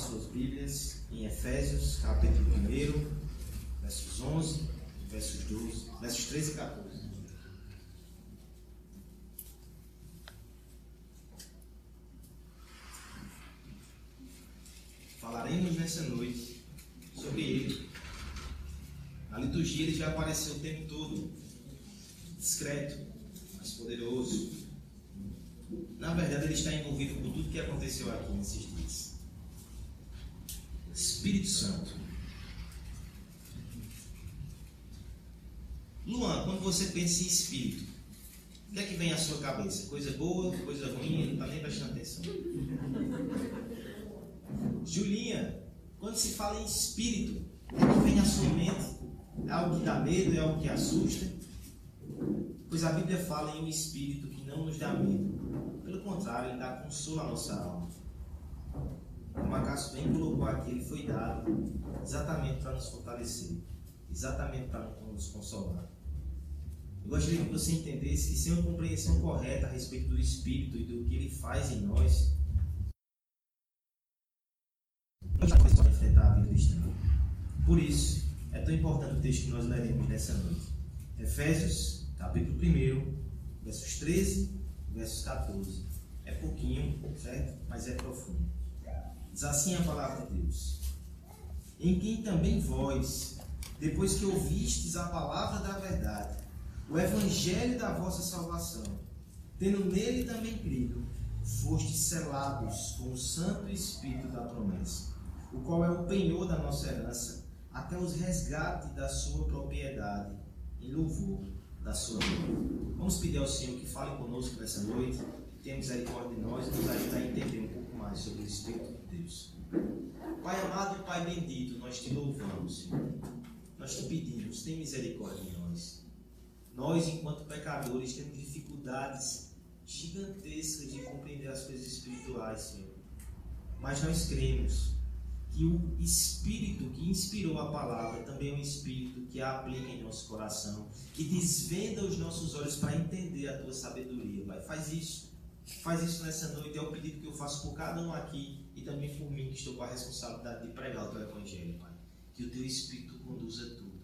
as suas Bíblias em Efésios, capítulo 1, versos 11, versos 12, versos 13 e 14. Falaremos nessa noite sobre ele. Na liturgia ele já apareceu o tempo todo, discreto, mas poderoso. Na verdade, ele está envolvido com tudo que aconteceu aqui nesses dias. Espírito Santo. Luan, quando você pensa em espírito, o que é que vem à sua cabeça? Coisa boa, coisa ruim? Não está nem prestando atenção. Julinha, quando se fala em espírito, o que é que vem à sua mente? É algo que dá medo? É algo que assusta? Pois a Bíblia fala em um espírito que não nos dá medo. Pelo contrário, ele dá consolo à nossa alma. A Cássio bem colocou aqui, ele foi dado exatamente para nos fortalecer, exatamente para nos consolar. Eu gostaria que você entendesse que sem uma compreensão correta a respeito do Espírito e do que ele faz em nós, nós não enfrentar a vida. Por isso, é tão importante o texto que nós leremos nessa noite. Efésios, capítulo 1, versos 13 versos 14. É pouquinho, certo? Mas é profundo. Diz assim a palavra de Deus: Em quem também vós, depois que ouvistes a palavra da verdade, o evangelho da vossa salvação, tendo nele também crido, fostes selados com o Santo Espírito da promessa, o qual é o penhor da nossa herança, até os resgates da sua propriedade, em louvor da sua vida. Vamos pedir ao Senhor que fale conosco nessa noite, que tenha misericórdia de nós e nos ajude a entender um pouco mais sobre o Espírito Deus. Pai amado, Pai bendito, nós te louvamos, Senhor. Nós te pedimos, tem misericórdia de nós. Nós, enquanto pecadores, temos dificuldades gigantescas de compreender as coisas espirituais, Senhor. Mas nós cremos que o Espírito que inspirou a palavra também é um Espírito que a aplica em nosso coração, que desvenda os nossos olhos para entender a tua sabedoria. Pai, faz isso. Faz isso nessa noite. É o pedido que eu faço por cada um aqui e também por mim, que estou com a responsabilidade de pregar o teu Evangelho, Pai. Que o teu Espírito conduza tudo.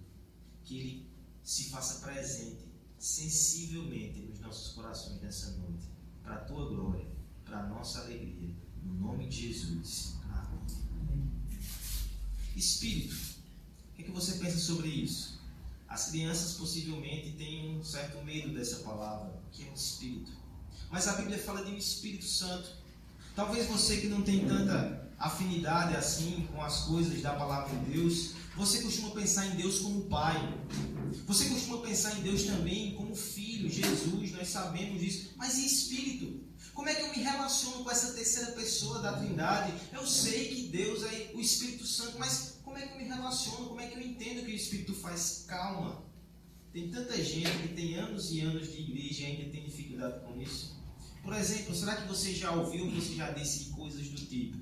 Que ele se faça presente sensivelmente nos nossos corações nessa noite. Para a tua glória, para a nossa alegria. No nome de Jesus. Espírito. O que, é que você pensa sobre isso? As crianças possivelmente têm um certo medo dessa palavra, que é um espírito. Mas a Bíblia fala de um Espírito Santo. Talvez você que não tem tanta afinidade assim com as coisas da palavra de Deus, você costuma pensar em Deus como Pai. Você costuma pensar em Deus também como Filho, Jesus, nós sabemos disso. Mas e Espírito? Como é que eu me relaciono com essa terceira pessoa da Trindade? Eu sei que Deus é o Espírito Santo, mas como é que eu me relaciono? Como é que eu entendo que o Espírito faz? Calma. Tem tanta gente que tem anos e anos de igreja e ainda tem dificuldade com isso. Por exemplo, será que você já ouviu, você já disse coisas do tipo: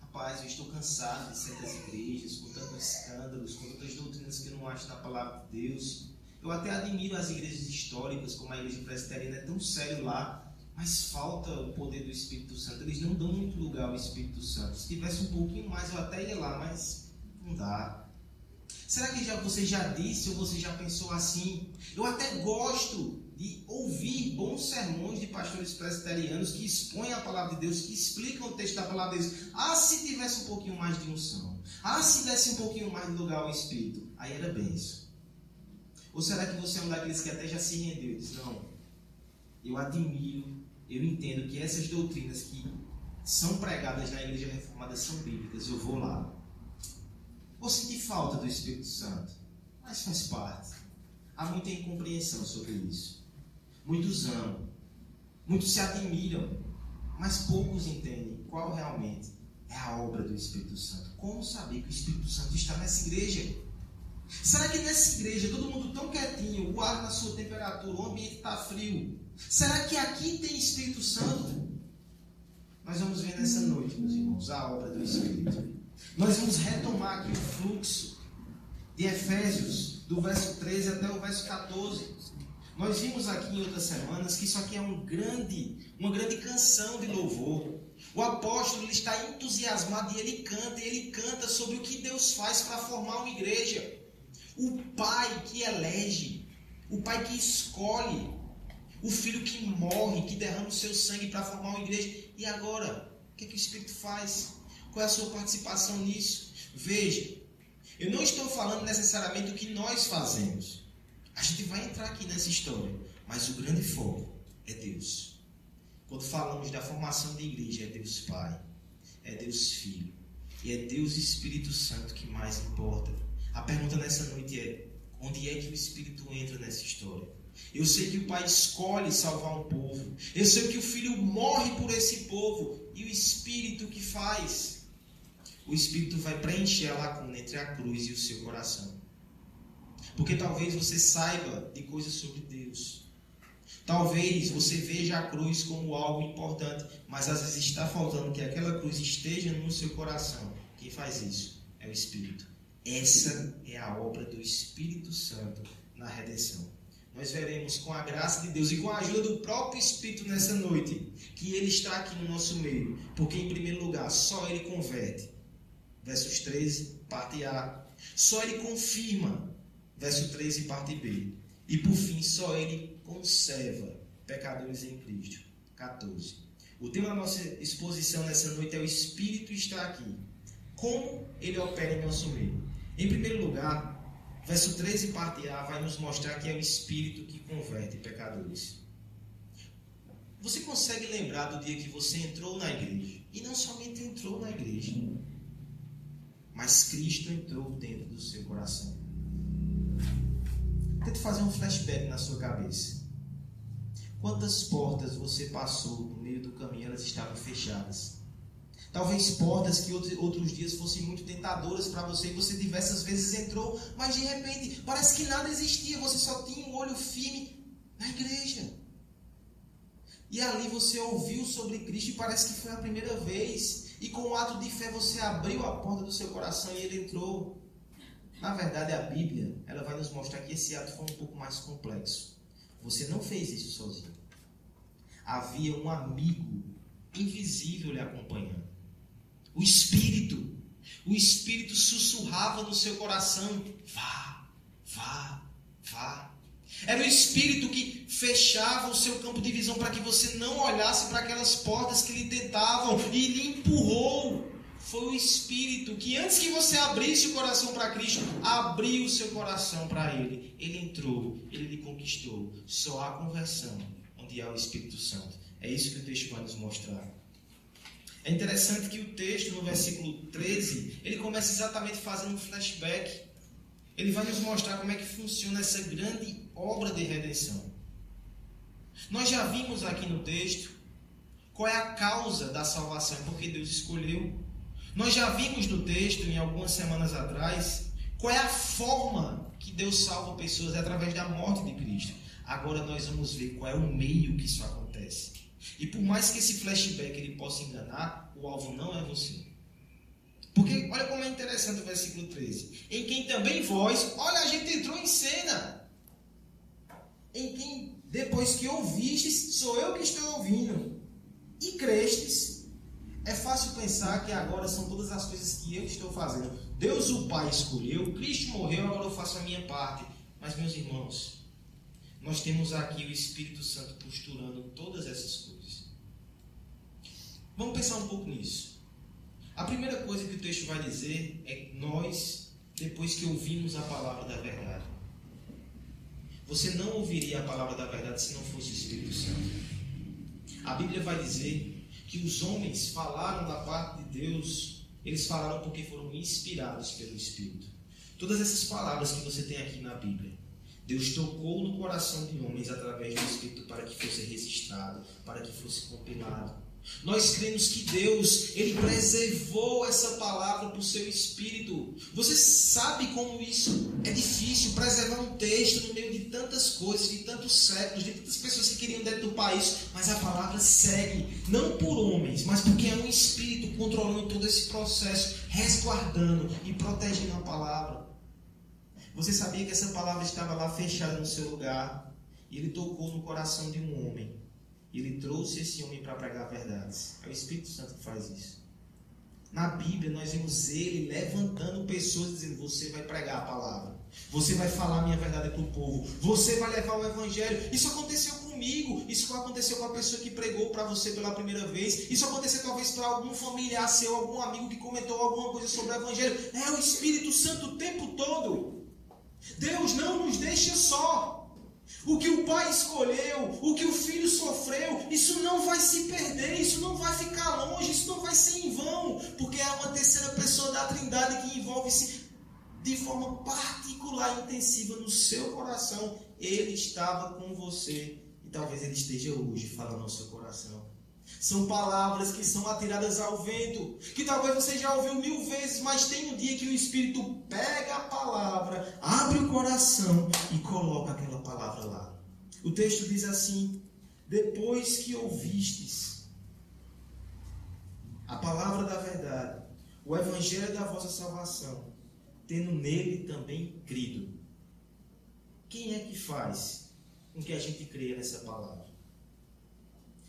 Rapaz, eu estou cansado de certas igrejas, com tantos escândalos, com tantas doutrinas que eu não acho na palavra de Deus. Eu até admiro as igrejas históricas, como a igreja presbiteriana, é tão sério lá, mas falta o poder do Espírito Santo. Eles não dão muito lugar ao Espírito Santo. Se tivesse um pouquinho mais, eu até ia lá, mas não dá. Será que já, você já disse ou você já pensou assim? Eu até gosto de ouvir bons sermões de pastores presbiterianos que expõem a palavra de Deus, que explicam o texto da palavra de Deus. Ah, se tivesse um pouquinho mais de unção. Ah, se desse um pouquinho mais de lugar ao Espírito. Aí era benção. Ou será que você é um daqueles que até já se rendeu e diz, não, eu admiro eu entendo que essas doutrinas que são pregadas na igreja reformada são bíblicas, eu vou lá. Vou sentir falta do Espírito Santo, mas faz parte. Há muita incompreensão sobre isso. Muitos amam, muitos se admiram, mas poucos entendem qual realmente é a obra do Espírito Santo. Como saber que o Espírito Santo está nessa igreja? Será que nessa igreja, todo mundo tão quietinho, o ar na sua temperatura, o ambiente está frio, Será que aqui tem Espírito Santo? Nós vamos ver nessa noite, meus irmãos, a obra do Espírito. Nós vamos retomar aqui o fluxo de Efésios, do verso 13 até o verso 14. Nós vimos aqui em outras semanas que isso aqui é um grande, uma grande canção de louvor. O apóstolo ele está entusiasmado e ele canta, e ele canta sobre o que Deus faz para formar uma igreja. O pai que elege, o pai que escolhe, o filho que morre, que derrama o seu sangue para formar uma igreja. E agora, o que, é que o Espírito faz? Qual é a sua participação nisso? Veja, eu não estou falando necessariamente o que nós fazemos. A gente vai entrar aqui nessa história, mas o grande foco é Deus. Quando falamos da formação da igreja, é Deus Pai, é Deus Filho e é Deus Espírito Santo que mais importa. A pergunta nessa noite é: onde é que o Espírito entra nessa história? Eu sei que o Pai escolhe salvar um povo. Eu sei que o Filho morre por esse povo. E o Espírito que faz? O Espírito vai preencher a lacuna entre a cruz e o seu coração. Porque talvez você saiba de coisas sobre Deus. Talvez você veja a cruz como algo importante, mas às vezes está faltando que aquela cruz esteja no seu coração. Quem faz isso? É o Espírito. Essa é a obra do Espírito Santo na redenção. Nós veremos com a graça de Deus e com a ajuda do próprio Espírito nessa noite que Ele está aqui no nosso meio. Porque, em primeiro lugar, só Ele converte. Versos 13, parte A. Só Ele confirma. Verso 13, parte B. E por fim, só Ele conserva pecadores em Cristo. 14. O tema da nossa exposição nessa noite é o Espírito está aqui. Como ele opera em nosso meio? Em primeiro lugar, verso 13, parte A, vai nos mostrar que é o Espírito que converte pecadores. Você consegue lembrar do dia que você entrou na igreja? E não somente entrou na igreja, mas Cristo entrou dentro do seu coração. Tente fazer um flashback na sua cabeça. Quantas portas você passou no meio do caminho, elas estavam fechadas. Talvez portas que outros dias fossem muito tentadoras para você e você diversas vezes entrou, mas de repente parece que nada existia, você só tinha um olho firme na igreja. E ali você ouviu sobre Cristo e parece que foi a primeira vez. E com um ato de fé você abriu a porta do seu coração e ele entrou. Na verdade, a Bíblia ela vai nos mostrar que esse ato foi um pouco mais complexo. Você não fez isso sozinho. Havia um amigo invisível lhe acompanhando. O Espírito. O Espírito sussurrava no seu coração: vá, vá, vá. Era o Espírito que fechava o seu campo de visão para que você não olhasse para aquelas portas que lhe tentavam e lhe empurrou foi o Espírito que, antes que você abrisse o coração para Cristo, abriu o seu coração para Ele. Ele entrou, Ele lhe conquistou. Só há conversão onde há o Espírito Santo. É isso que o texto vai nos mostrar. É interessante que o texto, no versículo 13, ele começa exatamente fazendo um flashback. Ele vai nos mostrar como é que funciona essa grande obra de redenção. Nós já vimos aqui no texto qual é a causa da salvação, porque Deus escolheu nós já vimos no texto, em algumas semanas atrás, qual é a forma que Deus salva pessoas é através da morte de Cristo. Agora nós vamos ver qual é o meio que isso acontece. E por mais que esse flashback ele possa enganar, o alvo não é você. Porque olha como é interessante o versículo 13. Em quem também vós, olha, a gente entrou em cena. Em quem, depois que ouvistes, sou eu que estou ouvindo. E crestes é fácil pensar que agora são todas as coisas que eu estou fazendo. Deus, o Pai, escolheu, Cristo morreu, agora eu faço a minha parte. Mas, meus irmãos, nós temos aqui o Espírito Santo posturando todas essas coisas. Vamos pensar um pouco nisso. A primeira coisa que o texto vai dizer é nós, depois que ouvimos a palavra da verdade, você não ouviria a palavra da verdade se não fosse o Espírito Santo. A Bíblia vai dizer que os homens falaram da parte de Deus, eles falaram porque foram inspirados pelo Espírito. Todas essas palavras que você tem aqui na Bíblia, Deus tocou no coração de homens através do Espírito para que fosse registrado, para que fosse compilado. Nós cremos que Deus, Ele preservou essa palavra para o seu espírito. Você sabe como isso é difícil, preservar um texto no meio de tantas coisas, de tantos séculos, de tantas pessoas que queriam dentro do país, mas a palavra segue, não por homens, mas porque é um espírito controlando todo esse processo, resguardando e protegendo a palavra. Você sabia que essa palavra estava lá fechada no seu lugar, e ele tocou no coração de um homem Ele trouxe esse homem para pregar verdades. É o Espírito Santo que faz isso. Na Bíblia, nós vemos ele levantando pessoas dizendo: Você vai pregar a palavra. Você vai falar a minha verdade para o povo. Você vai levar o evangelho. Isso aconteceu comigo. Isso aconteceu com a pessoa que pregou para você pela primeira vez. Isso aconteceu talvez para algum familiar seu, algum amigo que comentou alguma coisa sobre o evangelho. É o Espírito Santo o tempo todo. Deus não nos deixa só. O que o pai escolheu, o que o filho sofreu, isso não vai se perder, isso não vai ficar longe, isso não vai ser em vão, porque é uma terceira pessoa da Trindade que envolve-se de forma particular e intensiva no seu coração. Ele estava com você e talvez ele esteja hoje falando ao seu coração. São palavras que são atiradas ao vento, que talvez você já ouviu mil vezes, mas tem um dia que o Espírito pega a palavra, abre o coração e coloca aquela palavra lá. O texto diz assim: Depois que ouvistes a palavra da verdade, o evangelho da vossa salvação, tendo nele também crido. Quem é que faz com que a gente creia nessa palavra?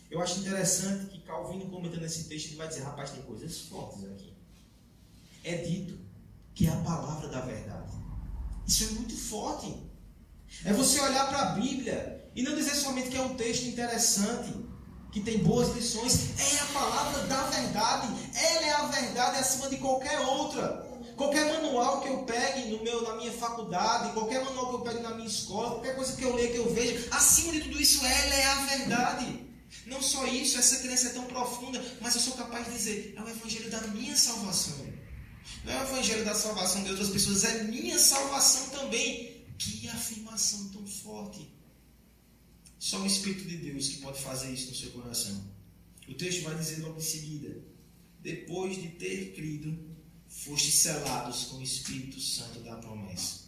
Eu acho interessante que Calvino, comentando esse texto, ele vai dizer: rapaz, tem coisas fortes aqui. É dito que é a palavra da verdade. Isso é muito forte. É você olhar para a Bíblia e não dizer somente que é um texto interessante, que tem boas lições. É a palavra da verdade. Ela é a verdade acima de qualquer outra. Qualquer manual que eu pegue no meu, na minha faculdade, qualquer manual que eu pegue na minha escola, qualquer coisa que eu leia, que eu veja, acima de tudo isso, ela é a verdade. Não só isso, essa crença é tão profunda, mas eu sou capaz de dizer, é o evangelho da minha salvação. Não é o evangelho da salvação de outras pessoas, é minha salvação também. Que afirmação tão forte. Só o Espírito de Deus que pode fazer isso no seu coração. O texto vai dizer logo em seguida: depois de ter crido, foste selados com o Espírito Santo da promessa.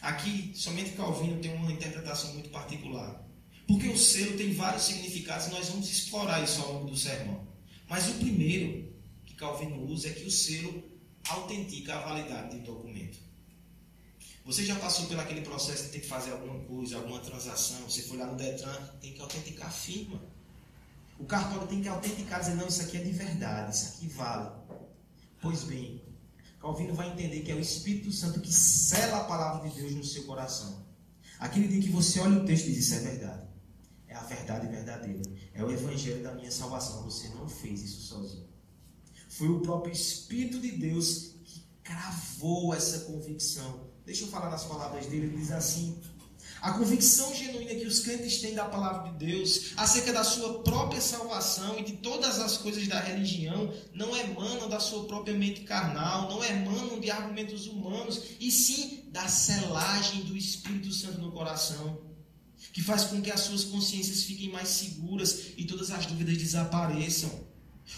Aqui, somente Calvino tem uma interpretação muito particular. Porque o selo tem vários significados nós vamos explorar isso ao longo do sermão. Mas o primeiro que Calvino usa é que o selo autentica a validade de um documento. Você já passou por aquele processo de ter que fazer alguma coisa, alguma transação, você foi lá no Detran, tem que autenticar a firma. O cartório tem que autenticar, dizer, não, isso aqui é de verdade, isso aqui vale. Pois bem, Calvino vai entender que é o Espírito Santo que sela a palavra de Deus no seu coração. Aquele dia que você olha o texto e diz, isso é verdade a verdade verdadeira. É o evangelho da minha salvação. Você não fez isso sozinho. Foi o próprio Espírito de Deus que cravou essa convicção. Deixa eu falar nas palavras dele. Ele diz assim: a convicção genuína que os crentes têm da palavra de Deus acerca da sua própria salvação e de todas as coisas da religião não emanam da sua própria mente carnal, não emanam de argumentos humanos, e sim da selagem do Espírito Santo no coração que faz com que as suas consciências fiquem mais seguras e todas as dúvidas desapareçam.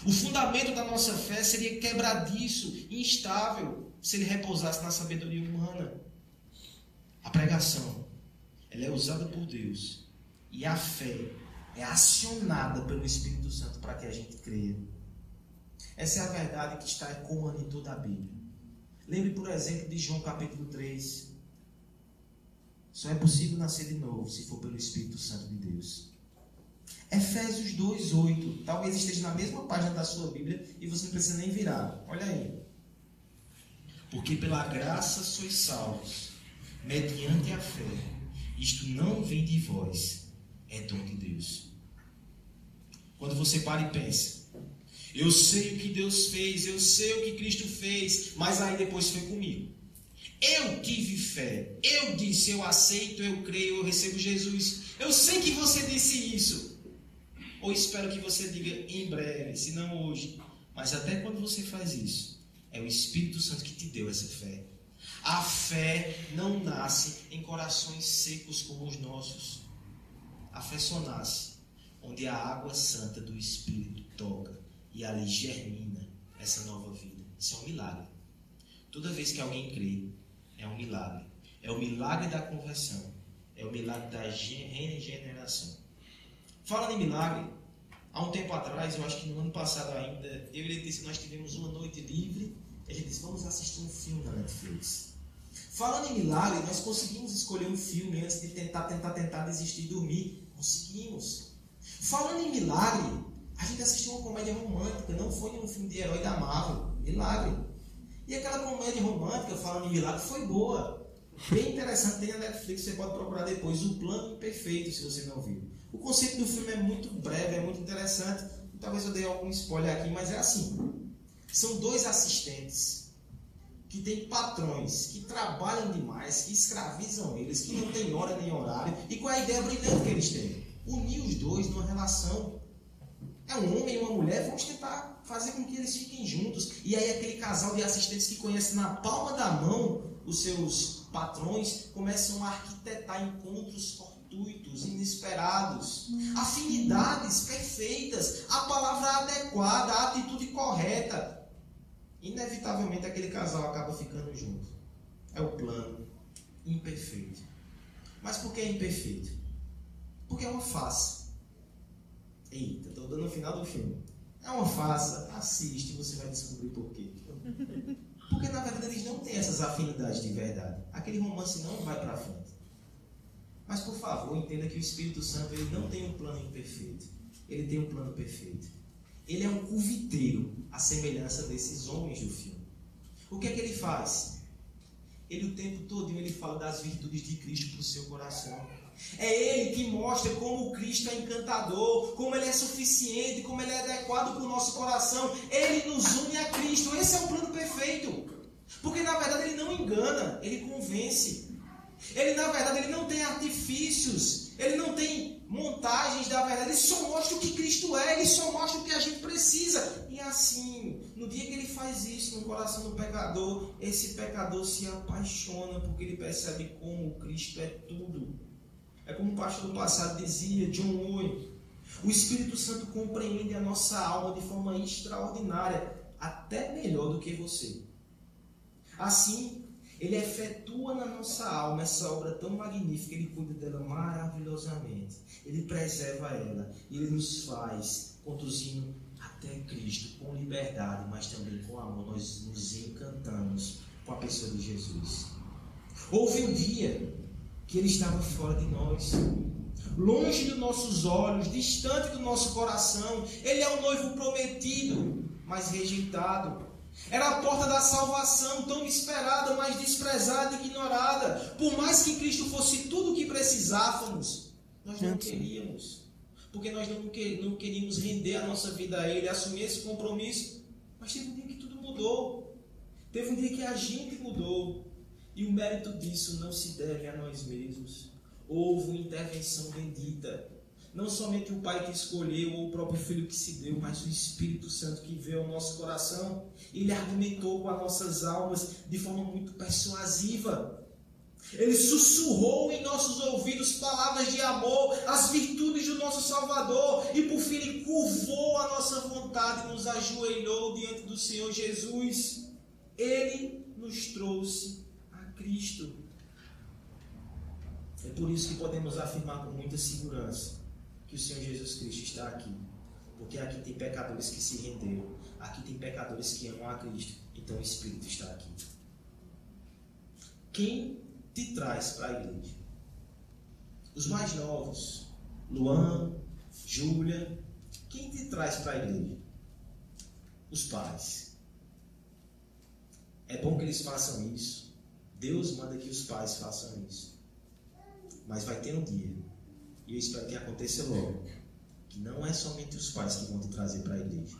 O fundamento da nossa fé seria quebradiço, instável, se ele repousasse na sabedoria humana. A pregação, ela é usada por Deus e a fé é acionada pelo Espírito Santo para que a gente creia. Essa é a verdade que está ecoando em toda a Bíblia. Lembre, por exemplo, de João capítulo 3, só é possível nascer de novo se for pelo Espírito Santo de Deus. Efésios 2:8, talvez esteja na mesma página da sua Bíblia e você não precisa nem virar. Olha aí. Porque pela graça sois salvos, mediante a fé. Isto não vem de vós, é dom de Deus. Quando você para e pensa, eu sei o que Deus fez, eu sei o que Cristo fez, mas aí depois foi comigo. Eu tive fé. Eu disse, eu aceito, eu creio, eu recebo Jesus. Eu sei que você disse isso. Ou espero que você diga em breve, se não hoje. Mas até quando você faz isso, é o Espírito Santo que te deu essa fé. A fé não nasce em corações secos como os nossos. A fé só nasce onde a água santa do Espírito toca e ali germina essa nova vida. Isso é um milagre. Toda vez que alguém crê, é um milagre. É o milagre da conversão. É o milagre da regeneração. Falando em milagre, há um tempo atrás, eu acho que no ano passado ainda, eu e Letícia, nós tivemos uma noite livre. A gente disse, vamos assistir um filme na Netflix. Falando em milagre, nós conseguimos escolher um filme antes de tentar, tentar, tentar desistir e dormir. Conseguimos. Falando em milagre, a gente assistiu uma comédia romântica, não foi um filme de herói da Marvel, milagre. E aquela comédia romântica, falando em milagre, foi boa. Bem interessante, tem na Netflix, você pode procurar depois. O Plano Imperfeito, se você não viu. O conceito do filme é muito breve, é muito interessante. Talvez eu dei algum spoiler aqui, mas é assim. São dois assistentes que têm patrões, que trabalham demais, que escravizam eles, que não têm hora nem horário. E com a ideia brilhante que eles têm? Unir os dois numa relação. É um homem e uma mulher, vamos tentar fazer com que eles fiquem juntos. E aí aquele casal de assistentes que conhece na palma da mão os seus patrões começam a arquitetar encontros fortuitos, inesperados, afinidades perfeitas, a palavra adequada, a atitude correta. Inevitavelmente aquele casal acaba ficando junto. É o plano imperfeito. Mas por que é imperfeito? Porque é uma farsa. Eita, estou dando o final do filme. É uma farsa. Assiste, você vai descobrir por quê. Porque na verdade eles não têm essas afinidades de verdade. Aquele romance não vai para frente. Mas por favor, entenda que o Espírito Santo ele não tem um plano imperfeito. Ele tem um plano perfeito. Ele é um cuviteiro, à semelhança desses homens do filme. O que é que ele faz? Ele o tempo todo ele fala das virtudes de Cristo para o seu coração. É Ele que mostra como o Cristo é encantador, como Ele é suficiente, como Ele é adequado para o nosso coração. Ele nos une a Cristo. Esse é o plano perfeito. Porque na verdade Ele não engana, Ele convence. Ele na verdade ele não tem artifícios, ele não tem montagens da verdade, ele só mostra o que Cristo é, ele só mostra o que a gente precisa. E assim, no dia que ele faz isso no coração do pecador, esse pecador se apaixona porque ele percebe como Cristo é tudo. É como o pastor do passado dizia, John Owen. O Espírito Santo compreende a nossa alma de forma extraordinária, até melhor do que você. Assim, ele efetua na nossa alma essa obra tão magnífica, ele cuida dela maravilhosamente. Ele preserva ela e ele nos faz conduzindo até Cristo com liberdade, mas também com amor. Nós nos encantamos com a pessoa de Jesus. Houve um dia que ele estava fora de nós, longe dos nossos olhos, distante do nosso coração. Ele é o noivo prometido, mas rejeitado. Era a porta da salvação, tão esperada, mas desprezada e ignorada. Por mais que Cristo fosse tudo o que precisávamos, nós não queríamos. Porque nós não queríamos render a nossa vida a Ele, assumir esse compromisso. Mas teve um dia que tudo mudou. Teve um dia que a gente mudou. E o mérito disso não se deve a nós mesmos. Houve uma intervenção bendita. Não somente o Pai que escolheu ou o próprio Filho que se deu, mas o Espírito Santo que veio ao nosso coração. Ele argumentou com as nossas almas de forma muito persuasiva. Ele sussurrou em nossos ouvidos palavras de amor, as virtudes do nosso Salvador, e por fim ele curvou a nossa vontade nos ajoelhou diante do Senhor Jesus. Ele nos trouxe Cristo. É por isso que podemos afirmar com muita segurança que o Senhor Jesus Cristo está aqui. Porque aqui tem pecadores que se renderam, aqui tem pecadores que amam a Cristo, então o Espírito está aqui. Quem te traz para a igreja? Os mais novos, Luan, Júlia, quem te traz para a igreja? Os pais. É bom que eles façam isso. Deus manda que os pais façam isso. Mas vai ter um dia, e eu espero que aconteça logo, que não é somente os pais que vão te trazer para a igreja.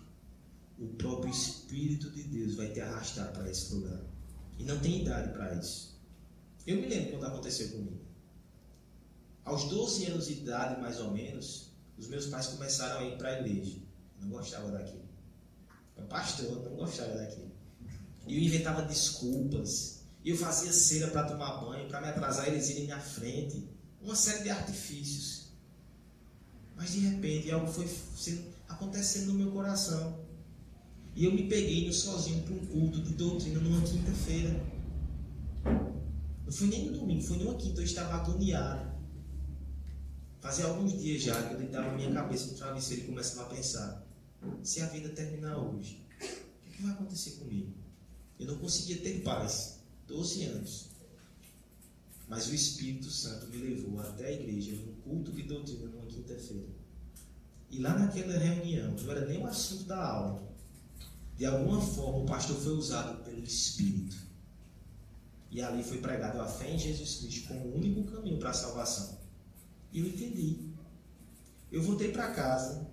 O próprio Espírito de Deus vai te arrastar para esse lugar. E não tem idade para isso. Eu me lembro quando aconteceu comigo. Aos 12 anos de idade, mais ou menos, os meus pais começaram a ir para a igreja. Eu não gostava daquilo. Eu, pastor, não gostava daquilo. E eu inventava desculpas e eu fazia cera para tomar banho, para me atrasar, eles irem na frente. Uma série de artifícios. Mas de repente algo foi acontecendo no meu coração. E eu me peguei no sozinho para um culto de doutrina numa quinta-feira. Não foi nem no domingo, foi numa quinta, eu estava agoniado. Fazia alguns dias já que eu deitava minha cabeça no travesseiro e começava a pensar: se a vida terminar hoje, o que vai acontecer comigo? Eu não conseguia ter paz. 12 anos. Mas o Espírito Santo me levou até a igreja, num culto de doutrina, numa quinta-feira. E lá naquela reunião, não era nem o assunto da aula. De alguma forma, o pastor foi usado pelo Espírito. E ali foi pregado a fé em Jesus Cristo como o único caminho para a salvação. E eu entendi. Eu voltei para casa.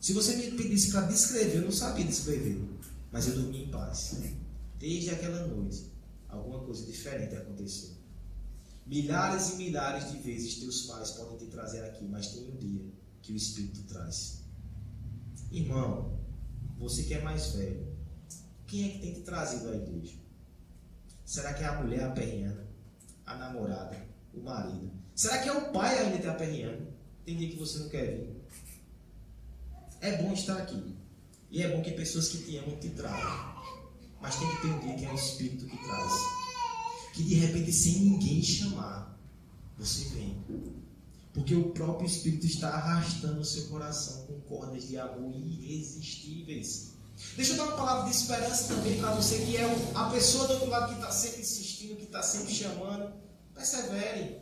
Se você me pedisse para descrever, eu não sabia descrever. Mas eu dormi em paz. Desde aquela noite, alguma coisa diferente aconteceu. Milhares e milhares de vezes teus pais podem te trazer aqui, mas tem um dia que o Espírito traz. Irmão, você que é mais velho, quem é que tem te trazido à igreja? Será que é a mulher aperreando? A namorada? O marido? Será que é o pai ainda te aperreando? Tem dia que você não quer vir. É bom estar aqui. E é bom que pessoas que te amam te tragam. Mas tem que ter um dia que é o Espírito que traz. Que de repente, sem ninguém chamar, você vem. Porque o próprio Espírito está arrastando o seu coração com cordas de amor irresistíveis. Deixa eu dar uma palavra de esperança também para você que é a pessoa do outro lado que está sempre insistindo, que está sempre chamando. Persevere.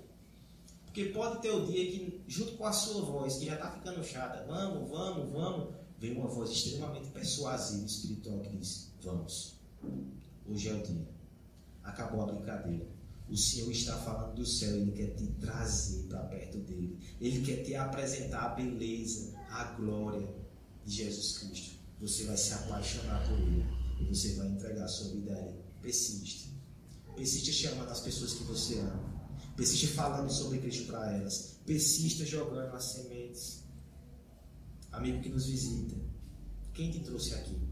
Porque pode ter o dia que, junto com a sua voz, que já está ficando chata, vamos, vamos, vamos, vem uma voz extremamente persuasiva, espiritual, que diz: Vamos. Hoje é o dia. Acabou a brincadeira. O Senhor está falando do céu, Ele quer te trazer para perto dele. Ele quer te apresentar a beleza, a glória de Jesus Cristo. Você vai se apaixonar por Ele e você vai entregar a sua vida a Ele. Persiste. Persiste chamando as pessoas que você ama. Persiste falando sobre Cristo para elas. Persista jogando as sementes. Amigo que nos visita. Quem te trouxe aqui?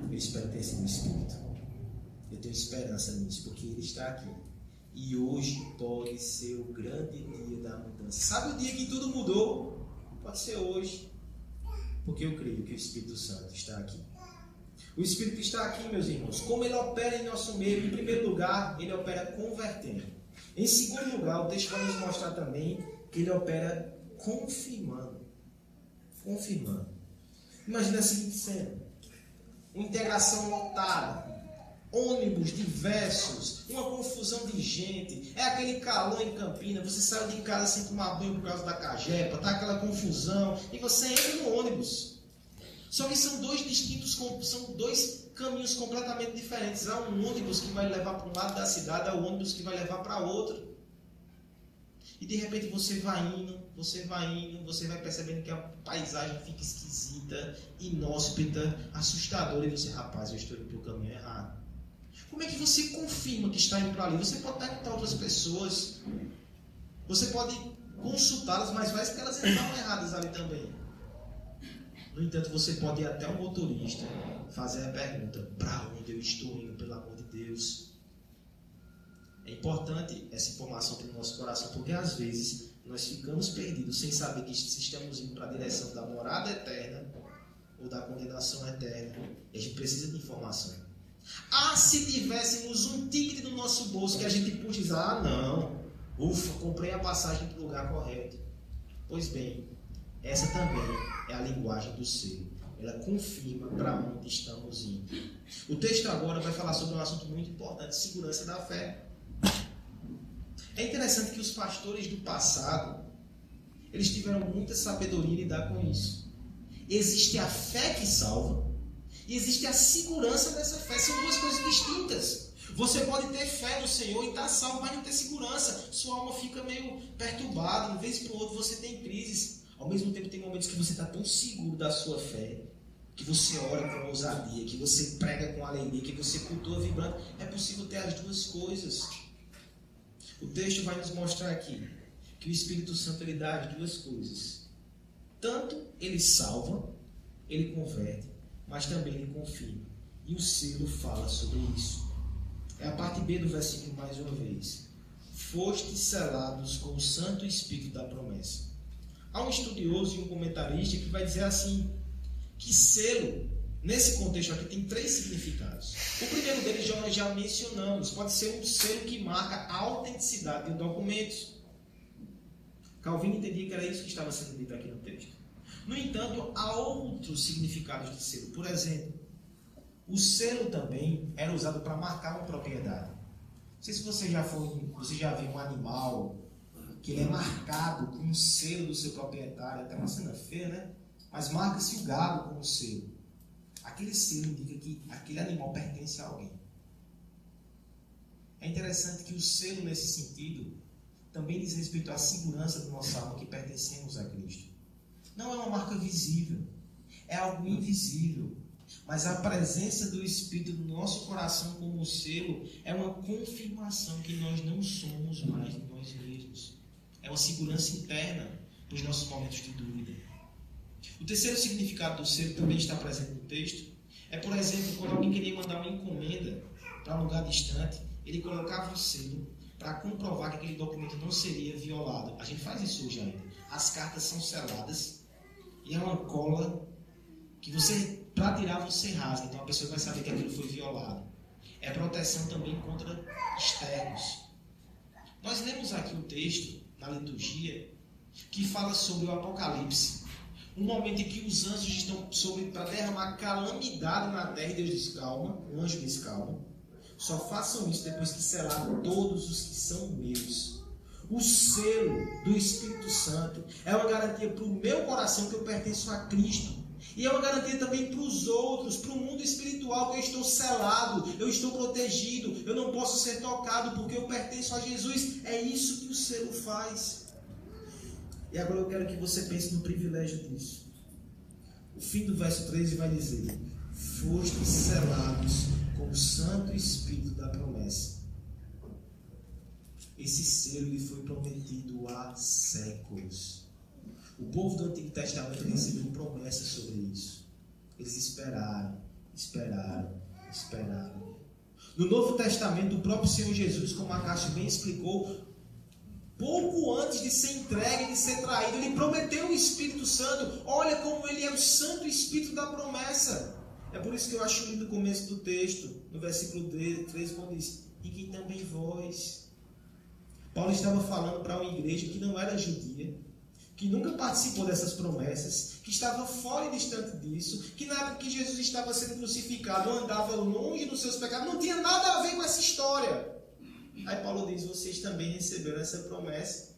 Eu espero ter sido Espírito. Eu tenho esperança nisso, porque Ele está aqui. E hoje pode ser o grande dia da mudança. Sabe o dia que tudo mudou? Pode ser hoje. Porque eu creio que o Espírito Santo está aqui. O Espírito está aqui, meus irmãos. Como ele opera em nosso meio? Em primeiro lugar, ele opera convertendo. Em segundo lugar, o texto vai nos mostrar também que ele opera confirmando. Confirmando. Imagina a seguinte cena: integração lotada ônibus diversos, uma confusão de gente, é aquele calor em Campina, você saiu de casa sem tomar banho por causa da cajepa, tá aquela confusão, e você entra no ônibus. Só que são dois distintos, são dois caminhos completamente diferentes. Há um ônibus que vai levar para um lado da cidade, há um ônibus que vai levar para outro. E de repente você vai indo, você vai indo, você vai percebendo que a paisagem fica esquisita, inóspita, assustadora, e você, rapaz, eu estou indo para o caminho errado. Como é que você confirma que está indo para ali? Você pode perguntar outras pessoas. Você pode consultá-las, mas vai que elas entraram erradas ali também. No entanto, você pode ir até o motorista fazer a pergunta: para onde eu estou indo, pelo amor de Deus? É importante essa informação para o nosso coração, porque às vezes nós ficamos perdidos sem saber que estamos indo para a direção da morada eterna ou da condenação eterna. A gente precisa de informação. Ah, se tivéssemos um ticket no nosso bolso que a gente puxa ah, não, ufa, comprei a passagem para o lugar correto. Pois bem, essa também é a linguagem do ser. Ela confirma para onde estamos indo. O texto agora vai falar sobre um assunto muito importante: segurança da fé. É interessante que os pastores do passado eles tiveram muita sabedoria em lidar com isso. Existe a fé que salva e existe a segurança dessa fé. São duas coisas distintas. Você pode ter fé no Senhor e estar tá salvo, mas não ter segurança. Sua alma fica meio perturbada. De vez por outro você tem crises. Ao mesmo tempo tem momentos que você está tão seguro da sua fé, que você ora com ousadia, que você prega com alegria, que você cultua vibrando. É possível ter as duas coisas. O texto vai nos mostrar aqui que o Espírito Santo ele dá as duas coisas. Tanto ele salva, ele converte, mas também ele confirma. E o selo fala sobre isso. É a parte B do versículo mais uma vez. Fostes selados com o Santo Espírito da promessa. Há um estudioso e um comentarista que vai dizer assim: que selo, nesse contexto aqui, tem três significados. O primeiro deles já, já mencionamos: pode ser um selo que marca a autenticidade de documentos. Calvino entendia que era isso que estava sendo dito aqui no texto. No entanto, há outros significados de selo. Por exemplo, o selo também era usado para marcar uma propriedade. Não sei se você já foi, você já viu um animal que ele é marcado com o selo do seu proprietário, até uma cena feia, né? Mas marca-se o gado com o selo. Aquele selo indica que aquele animal pertence a alguém. É interessante que o selo, nesse sentido, também diz respeito à segurança do nosso alma que pertencemos a Cristo. Não é uma marca visível, é algo invisível. Mas a presença do Espírito no nosso coração como selo é uma confirmação que nós não somos mais nós mesmos. É uma segurança interna para os nossos momentos de dúvida. O terceiro significado do selo também está presente no texto. É, por exemplo, quando alguém queria mandar uma encomenda para um lugar distante, ele colocava o selo para comprovar que aquele documento não seria violado. A gente faz isso hoje ainda. As cartas são seladas e é uma cola que você, para tirar, você rasga. Então a pessoa vai saber que aquilo foi violado. É proteção também contra externos. Nós lemos aqui o um texto na liturgia que fala sobre o Apocalipse. Um momento em que os anjos estão sobre para derramar calamidade na terra e Deus diz: calma, o anjo diz: calma só façam isso depois que selar todos os que são meus. O selo do Espírito Santo é uma garantia para o meu coração que eu pertenço a Cristo. E é uma garantia também para os outros, para o mundo espiritual, que eu estou selado, eu estou protegido, eu não posso ser tocado porque eu pertenço a Jesus. É isso que o selo faz. E agora eu quero que você pense no privilégio disso. O fim do verso 13 vai dizer: Fostes selados com o Santo Espírito da promessa. Esse selo lhe foi prometido há séculos. O povo do Antigo Testamento recebeu promessas sobre isso. Eles esperaram, esperaram, esperaram. No Novo Testamento, o próprio Senhor Jesus, como a Caixa bem explicou, pouco antes de ser entregue, de ser traído, ele prometeu o Espírito Santo. Olha como ele é o Santo Espírito da promessa. É por isso que eu acho lindo o começo do texto, no versículo 3, quando diz: E que também vós. Paulo estava falando para uma igreja que não era judia, que nunca participou dessas promessas, que estava fora e distante disso, que na época que Jesus estava sendo crucificado andava longe dos seus pecados, não tinha nada a ver com essa história. Aí Paulo diz: Vocês também receberam essa promessa.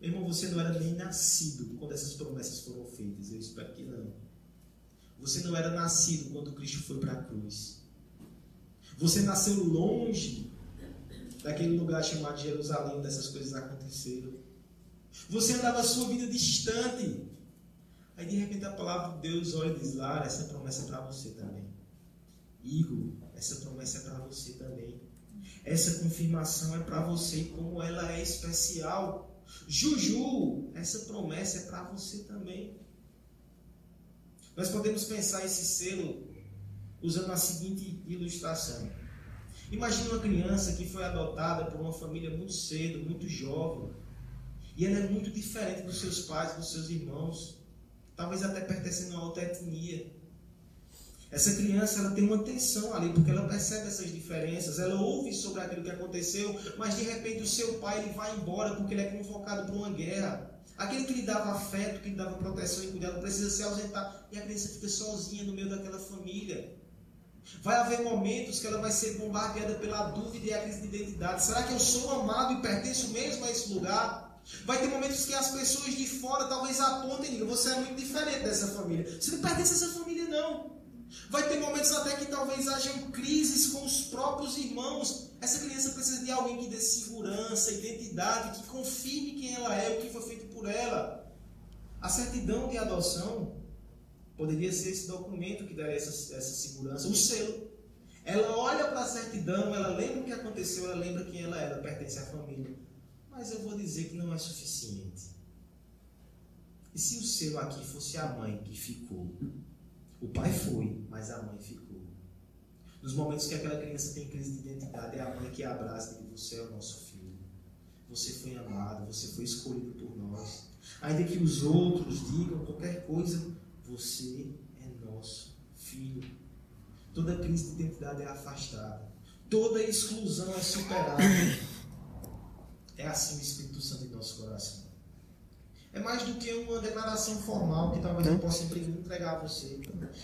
Meu irmão, você não era nem nascido quando essas promessas foram feitas. Eu espero que não. Você não era nascido quando Cristo foi para a cruz. Você nasceu longe daquele lugar chamado Jerusalém, onde essas coisas aconteceram. Você andava a sua vida distante. Aí de repente a palavra de Deus olha e diz: Lara, essa promessa é para você também. Igor, essa promessa é para você também. Essa confirmação é para você e como ela é especial. Juju, essa promessa é para você também. Nós podemos pensar esse selo usando a seguinte ilustração. Imagine uma criança que foi adotada por uma família muito cedo, muito jovem, e ela é muito diferente dos seus pais, dos seus irmãos, talvez até pertencendo a outra etnia. Essa criança ela tem uma tensão ali, porque ela percebe essas diferenças, ela ouve sobre aquilo que aconteceu, mas de repente o seu pai ele vai embora porque ele é convocado para uma guerra. Aquele que lhe dava afeto, que lhe dava proteção e cuidado, precisa se ausentar. E a criança fica sozinha no meio daquela família. Vai haver momentos que ela vai ser bombardeada pela dúvida e a crise de identidade. Será que eu sou amado e pertenço mesmo a esse lugar? Vai ter momentos que as pessoas de fora talvez apontem e digam: você é muito diferente dessa família. Você não pertence a essa família, não. Vai ter momentos até que talvez hajam crises com os próprios irmãos. Essa criança precisa de alguém que dê segurança, identidade, que confirme quem ela é, o que foi feito por ela. A certidão de adoção poderia ser esse documento que daria essa, essa segurança, o selo. Ela olha para a certidão, ela lembra o que aconteceu, ela lembra quem ela era, pertence à família. Mas eu vou dizer que não é suficiente. E se o selo aqui fosse a mãe que ficou? O pai foi, mas a mãe ficou. Nos momentos que aquela criança tem crise de identidade, é a mãe que abraça e diz: Você é o nosso filho. Você foi amado, você foi escolhido por nós. Ainda que os outros digam qualquer coisa, você é nosso filho. Toda crise de identidade é afastada. Toda exclusão é superada. É assim o Espírito Santo em nosso coração. É mais do que uma declaração formal que talvez eu possa entregar a você.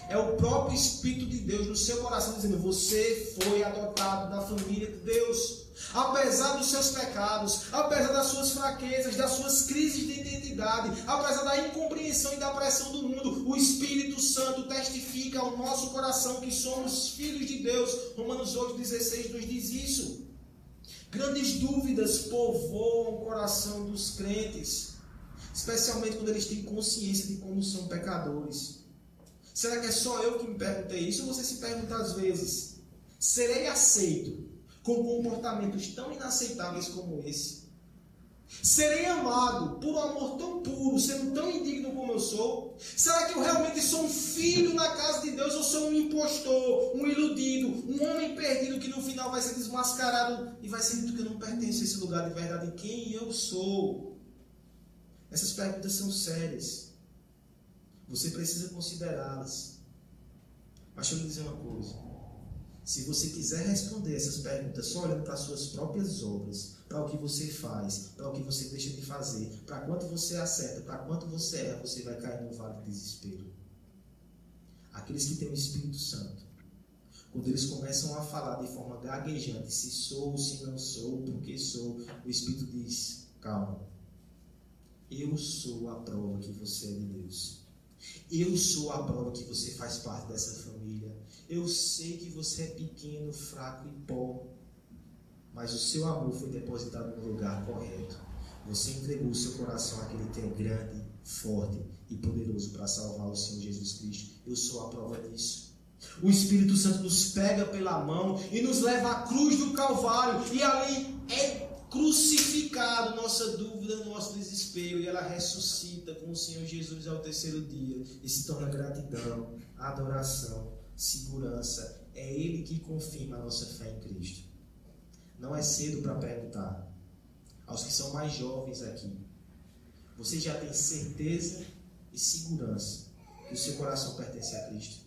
É o próprio Espírito de Deus no seu coração dizendo: Você foi adotado da família de Deus. Apesar dos seus pecados, apesar das suas fraquezas, das suas crises de identidade, apesar da incompreensão e da pressão do mundo, o Espírito Santo testifica ao nosso coração que somos filhos de Deus. Romanos 8,16 nos diz isso. Grandes dúvidas povoam o coração dos crentes, especialmente quando eles têm consciência de como são pecadores. Será que é só eu que me perguntei isso? Ou você se pergunta às vezes: serei aceito com comportamentos tão inaceitáveis como esse? Serei amado por um amor tão puro, sendo tão indigno como eu sou? Será que eu realmente sou um filho na casa de Deus ou sou um impostor, um iludido, um homem perdido que no final vai ser desmascarado e vai ser dito que eu não pertenço a esse lugar de verdade? Quem eu sou? Essas perguntas são sérias. Você precisa considerá-las. Mas deixa eu lhe dizer uma coisa. Se você quiser responder essas perguntas só olhando para as suas próprias obras, para o que você faz, para o que você deixa de fazer, para quanto você acerta, para quanto você erra, você vai cair no vale de desespero. Aqueles que têm o Espírito Santo, quando eles começam a falar de forma gaguejante, se sou, se não sou, porque sou, o Espírito diz: calma, eu sou a prova que você é de Deus. Eu sou a prova que você faz parte dessa família. Eu sei que você é pequeno, fraco e pó, mas o seu amor foi depositado no lugar correto. Você entregou o seu coração àquele que é grande, forte e poderoso para salvar o Senhor Jesus Cristo. Eu sou a prova disso. O Espírito Santo nos pega pela mão e nos leva à cruz do Calvário, e ali é crucificado nossa dúvida, nosso desespero, e ela ressuscita com o Senhor Jesus ao terceiro dia e se torna gratidão, adoração segurança. É Ele que confirma a nossa fé em Cristo. Não é cedo para perguntar. Aos que são mais jovens aqui, você já tem certeza e segurança que o seu coração pertence a Cristo?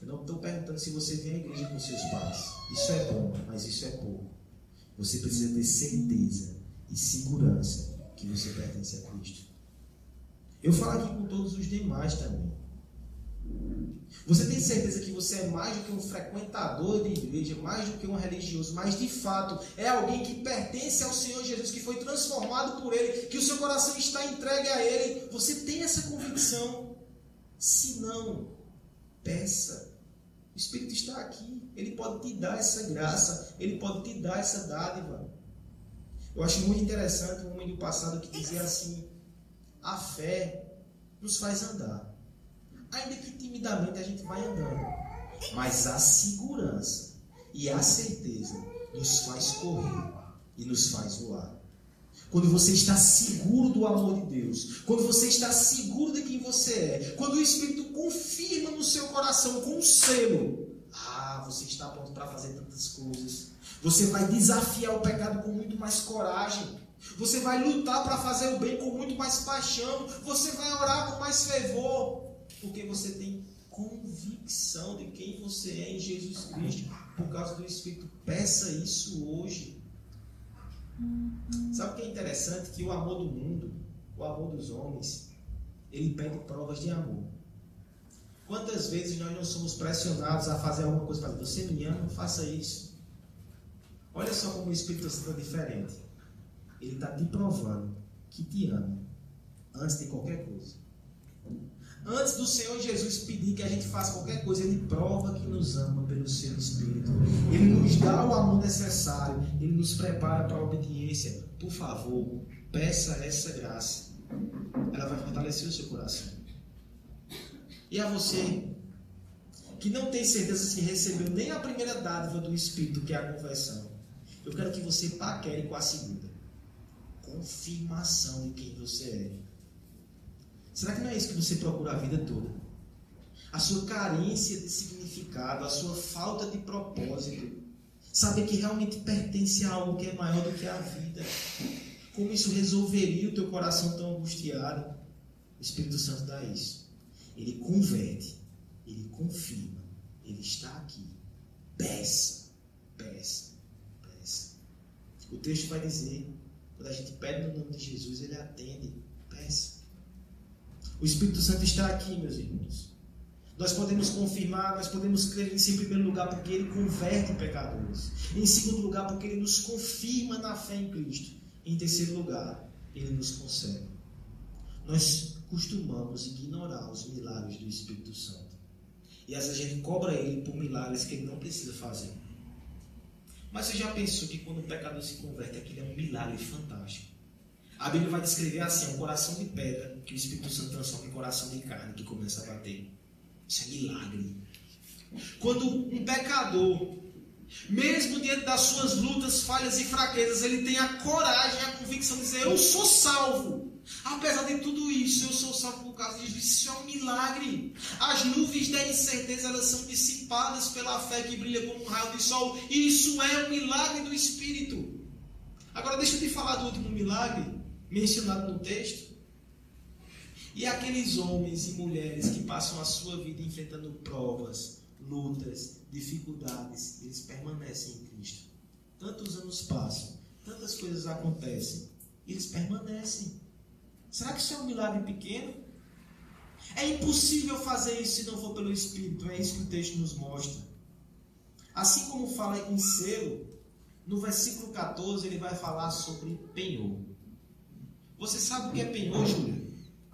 Eu não estou perguntando se você vem à igreja com seus pais. Isso é bom, mas isso é pouco. Você precisa ter certeza e segurança que você pertence a Cristo. Eu falo aqui com todos os demais também. Você tem certeza que você é mais do que um frequentador de igreja, mais do que um religioso, mas de fato é alguém que pertence ao Senhor Jesus, que foi transformado por Ele, que o seu coração está entregue a Ele. Você tem essa convicção? Se não, peça. O Espírito está aqui. Ele pode te dar essa graça, ele pode te dar essa dádiva. Eu acho muito interessante um homem do passado que dizia assim: a fé nos faz andar. Ainda que timidamente a gente vai andando. Mas a segurança e a certeza nos faz correr e nos faz voar. Quando você está seguro do amor de Deus, quando você está seguro de quem você é, quando o Espírito confirma no seu coração com um selo, ah, você está pronto para fazer tantas coisas. Você vai desafiar o pecado com muito mais coragem. Você vai lutar para fazer o bem com muito mais paixão. Você vai orar com mais fervor porque você tem convicção de quem você é em Jesus Cristo por causa do Espírito. Peça isso hoje. Sabe o que é interessante? Que o amor do mundo, o amor dos homens, ele pede provas de amor. Quantas vezes nós não somos pressionados a fazer alguma coisa para você me ama, faça isso. Olha só como o Espírito Santo é diferente. Ele está te provando que te ama antes de qualquer coisa. Antes do Senhor Jesus pedir que a gente faça qualquer coisa, Ele prova que nos ama pelo seu Espírito. Ele nos dá o amor necessário. Ele nos prepara para a obediência. Por favor, peça essa graça. Ela vai fortalecer o seu coração. E a você, que não tem certeza se recebeu nem a primeira dádiva do Espírito, que é a conversão, eu quero que você paquere com a segunda. Confirmação de quem você é. Será que não é isso que você procura a vida toda? A sua carência de significado, a sua falta de propósito. Saber que realmente pertence a algo que é maior do que a vida. Como isso resolveria o teu coração tão angustiado? O Espírito Santo dá isso. Ele converte, ele confirma, ele está aqui. Peça, peça, peça. O texto vai dizer Quando a gente pede no nome de Jesus, ele atende. Peça. O Espírito Santo está aqui, meus irmãos. Nós podemos confirmar, nós podemos crer nisso em primeiro lugar porque ele converte pecadores. Em segundo lugar, porque ele nos confirma na fé em Cristo. Em terceiro lugar, ele nos concede. Nós costumamos ignorar os milagres do Espírito Santo. E às vezes a gente cobra ele por milagres que ele não precisa fazer. Mas você já pensou que quando o pecador se converte, aquilo é um milagre fantástico? A Bíblia vai descrever assim: um coração de pedra que o Espírito Santo transforma em coração de carne que começa a bater. Isso é milagre. Quando um pecador, mesmo diante das suas lutas, falhas e fraquezas, ele tem a coragem, a convicção de dizer: Eu sou salvo. Apesar de tudo isso, eu sou salvo por causa disso. Isso é um milagre. As nuvens da incerteza elas são dissipadas pela fé que brilha como um raio de sol. Isso é um milagre do Espírito. Agora deixa eu te falar do último milagre mencionado no texto. E aqueles homens e mulheres que passam a sua vida enfrentando provas, lutas, dificuldades, eles permanecem em Cristo. Tantos anos passam, tantas coisas acontecem, eles permanecem. Será que isso é um milagre pequeno? É impossível fazer isso se não for pelo Espírito, é isso que o texto nos mostra. Assim como fala em selo, no versículo 14 ele vai falar sobre penhor. Você sabe o que é penhor, Júlia?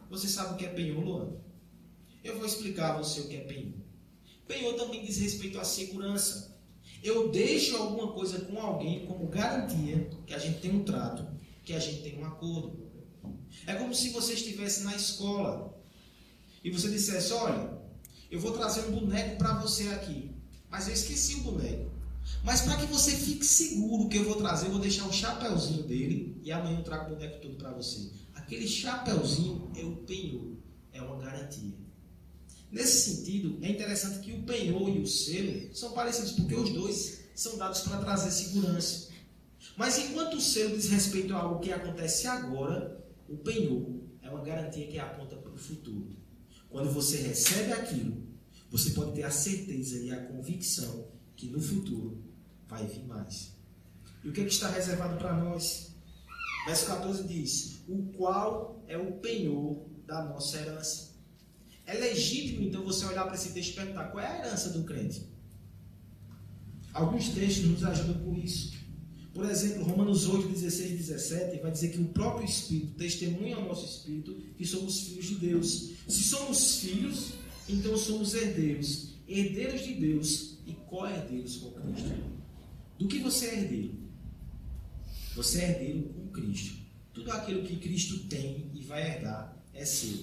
Você sabe o que é penhor, Luan? Eu vou explicar a você o que é penhor. Penhor também diz respeito à segurança. Eu deixo alguma coisa com alguém como garantia que a gente tem um trato, que a gente tem um acordo. É como se você estivesse na escola e você dissesse: Olha, eu vou trazer um boneco para você aqui, mas eu esqueci o boneco. Mas para que você fique seguro que eu vou trazer, eu vou deixar o chapéuzinho dele e amanhã eu trago o boneco todo para você. Aquele chapéuzinho é o penhor, é uma garantia. Nesse sentido, é interessante que o penhor e o selo são parecidos, porque os dois são dados para trazer segurança. Mas enquanto o selo diz respeito a algo que acontece agora, o penhor é uma garantia que aponta para o futuro. Quando você recebe aquilo, você pode ter a certeza e a convicção que no futuro vai vir mais. E o que, é que está reservado para nós? Verso 14 diz: O qual é o penhor da nossa herança. É legítimo, então, você olhar para esse texto e perguntar qual é a herança do crente. Alguns textos nos ajudam com isso. Por exemplo, Romanos 8, 16 e 17 vai dizer que o próprio Espírito testemunha ao nosso Espírito que somos filhos de Deus. Se somos filhos, então somos herdeiros, herdeiros de Deus e co-herdeiros com Cristo. Do que você é herdeiro? Você é herdeiro com Cristo. Tudo aquilo que Cristo tem e vai herdar é seu.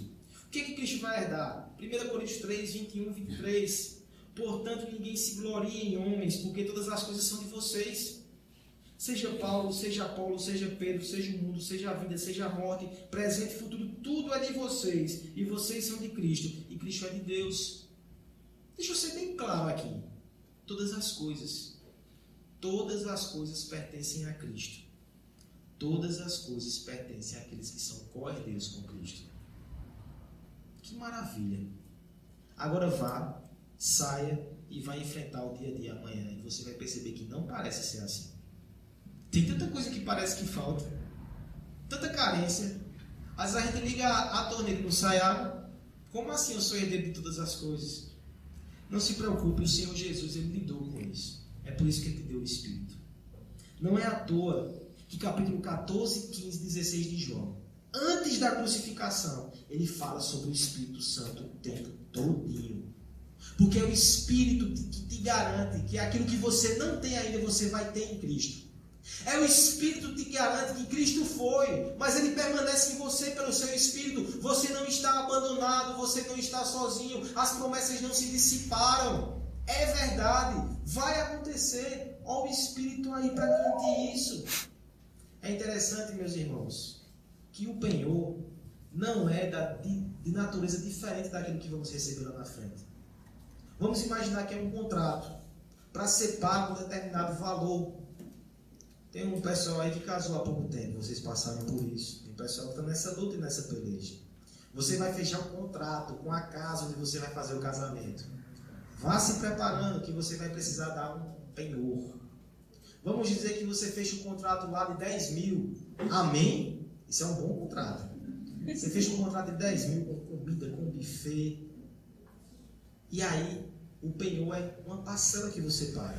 O que, é que Cristo vai herdar? 1 Coríntios 3, 21, 23. Portanto, ninguém se glorie em homens, porque todas as coisas são de vocês. Seja Paulo, seja Paulo, seja Pedro, seja o mundo, seja a vida, seja a morte, presente e futuro, tudo é de vocês. E vocês são de Cristo. E Cristo é de Deus. Deixa eu ser bem claro aqui. Todas as coisas, todas as coisas pertencem a Cristo. Todas as coisas pertencem àqueles que são co-herdeiros com Cristo. Que maravilha! Agora vá, saia e vá enfrentar o dia a dia amanhã. E você vai perceber que não parece ser assim. Tem tanta coisa que parece que falta, tanta carência. Às vezes a gente liga a, torneira e sai água. Como assim eu sou herdeiro de todas as coisas? Não se preocupe, o Senhor Jesus ele lidou com isso. É por isso que ele te deu o Espírito. Não é à toa que capítulo 14, 15, 16 de João, antes da crucificação, ele fala sobre o Espírito Santo o tempo todinho. Porque é o Espírito que te garante que aquilo que você não tem ainda, você vai ter em Cristo. É o Espírito que garante que Cristo foi, mas ele permanece em você pelo seu Espírito. Você não está abandonado, você não está sozinho, as promessas não se dissiparam. É verdade, vai acontecer. Olha o Espírito aí para garantir isso. É interessante, meus irmãos, que o penhor não é da, de, de natureza diferente daquilo que vamos receber lá na frente. Vamos imaginar que é um contrato para ser pago um determinado valor tem um pessoal aí que casou há pouco tempo, vocês passaram por isso. Tem pessoal que está nessa luta e nessa peleja. Você vai fechar um contrato com a casa onde você vai fazer o casamento. Vá se preparando que você vai precisar dar um penhor. Vamos dizer que você fecha um contrato lá de 10 mil. Amém? Isso é um bom contrato. Você fecha um contrato de 10 mil com comida, com buffet. E aí, o penhor é uma parcela que você paga.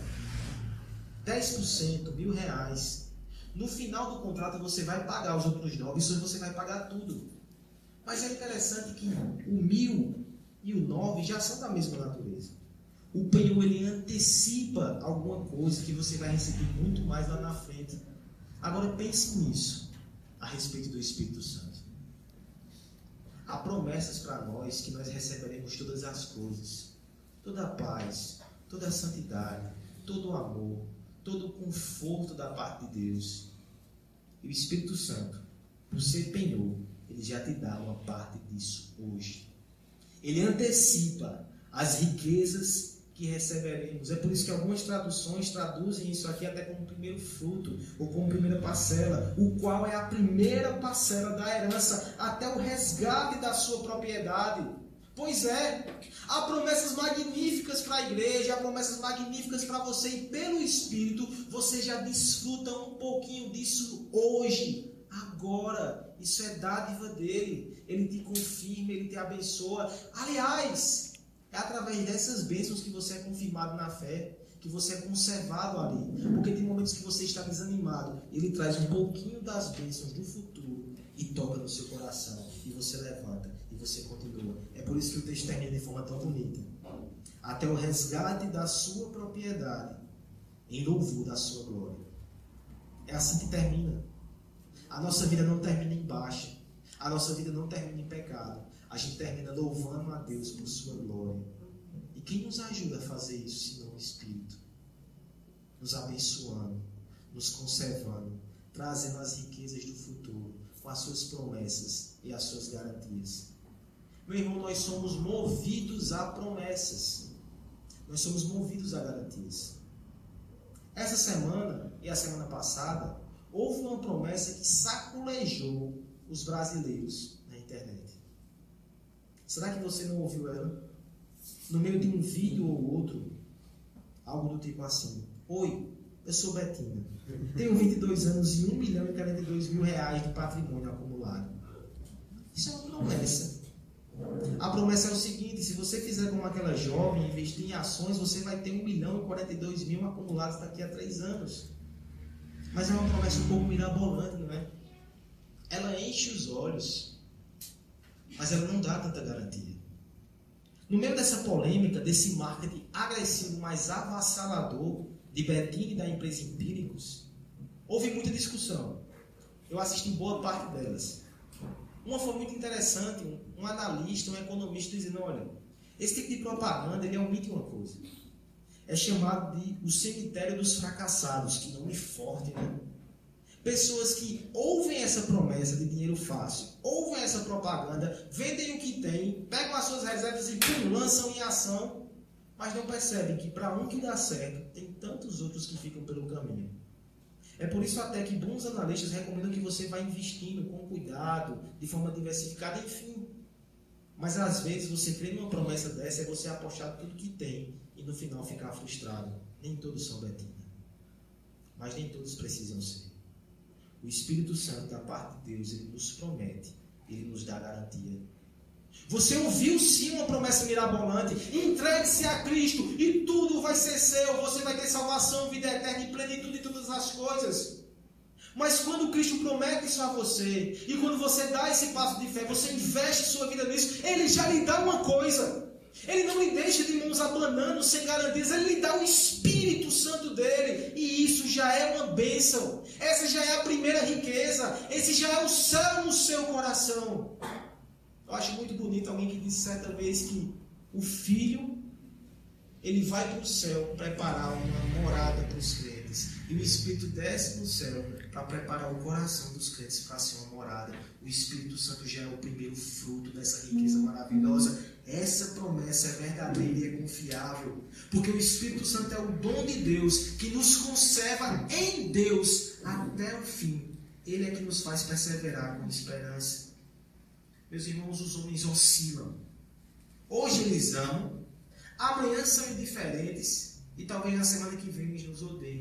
10%, mil reais. No final do contrato você vai pagar os outros nove, isso você vai pagar tudo. Mas é interessante que o mil e o nove já são da mesma natureza. O penhor ele antecipa alguma coisa que você vai receber muito mais lá na frente. Agora pense nisso a respeito do Espírito Santo. Há promessas para nós que nós receberemos todas as coisas, toda a paz, toda a santidade, todo o amor, todo o conforto da parte de Deus. E o Espírito Santo, por ser penhor, ele já te dá uma parte disso hoje. Ele antecipa as riquezas que receberemos. É por isso que algumas traduções traduzem isso aqui até como primeiro fruto ou como primeira parcela, o qual é a primeira parcela da herança até o resgate da sua propriedade. Pois é, há promessas magníficas para a igreja, há promessas magníficas para você, e pelo Espírito você já desfruta um pouquinho disso hoje, agora. Isso é dádiva dele. Ele te confirma, ele te abençoa. Aliás, é através dessas bênçãos que você é confirmado na fé, que você é conservado ali. Porque tem momentos que você está desanimado, ele traz um pouquinho das bênçãos do futuro e toca no seu coração. E você levanta você continua. É por isso que o texto termina de forma tão bonita. Até o resgate da sua propriedade, em louvor da sua glória. É assim que termina. A nossa vida não termina em baixa. A nossa vida não termina em pecado. A gente termina louvando a Deus por sua glória. E quem nos ajuda a fazer isso, senão o Espírito? Nos abençoando, nos conservando, trazendo as riquezas do futuro, com as suas promessas e as suas garantias. Meu irmão, nós somos movidos a promessas. Nós somos movidos a garantias. Essa semana e a semana passada, houve uma promessa que saculejou os brasileiros na internet. Será que você não ouviu ela? No meio de um vídeo ou outro, algo do tipo assim: Oi, eu sou Betina. Tenho 22 anos e 1 milhão e 42 mil reais de patrimônio acumulado. Isso é uma promessa. A promessa é o seguinte: se você fizer como aquela jovem, investir em ações, você vai ter 1 milhão e 42 mil acumulados daqui a 3 anos. Mas é uma promessa um pouco mirabolante, não é? Ela enche os olhos, mas ela não dá tanta garantia. No meio dessa polêmica, desse marketing agressivo, mais avassalador de Betim e da empresa Empíricos, houve muita discussão. Eu assisti boa parte delas. Uma foi muito interessante, um, analista, um economista dizendo, olha, esse tipo de propaganda ele omite uma coisa. É chamado de o cemitério dos fracassados, que nome forte, né? Pessoas que ouvem essa promessa de dinheiro fácil, ouvem essa propaganda, vendem o que tem, pegam as suas reservas e pum, lançam em ação, mas não percebem que para um que dá certo, tem tantos outros que ficam pelo caminho. É por isso até que bons analistas recomendam que você vá investindo com cuidado, de forma diversificada, enfim. Mas às vezes você crer numa promessa dessa é você apostar tudo que tem e no final ficar frustrado. Nem todos são Betina. Mas nem todos precisam ser. O Espírito Santo, da parte de Deus, ele nos promete, ele nos dá garantia. Você ouviu sim uma promessa mirabolante. Entregue-se a Cristo e tudo vai ser seu. Você vai ter salvação, vida eterna e plenitude de todas as coisas. Mas quando Cristo promete isso a você, e quando você dá esse passo de fé, você investe sua vida nisso, Ele já lhe dá uma coisa. Ele não lhe deixa de mãos abanando, sem garantias, ele lhe dá o Espírito Santo dele, e isso já é uma bênção. Essa já é a primeira riqueza, esse já é o céu no seu coração. Eu acho muito bonito alguém que disse certa vez que o filho ele vai para o céu preparar Espírito desce no céu para preparar o coração dos crentes para ser uma morada. O Espírito Santo é o primeiro fruto dessa riqueza maravilhosa essa promessa é verdadeira e é confiável, porque o Espírito Santo é o dom de Deus que nos conserva em Deus até o fim. Ele é que nos faz perseverar com esperança. Meus irmãos, os homens oscilam. Hoje eles amam, amanhã são indiferentes e talvez na semana que vem eles nos odeiem.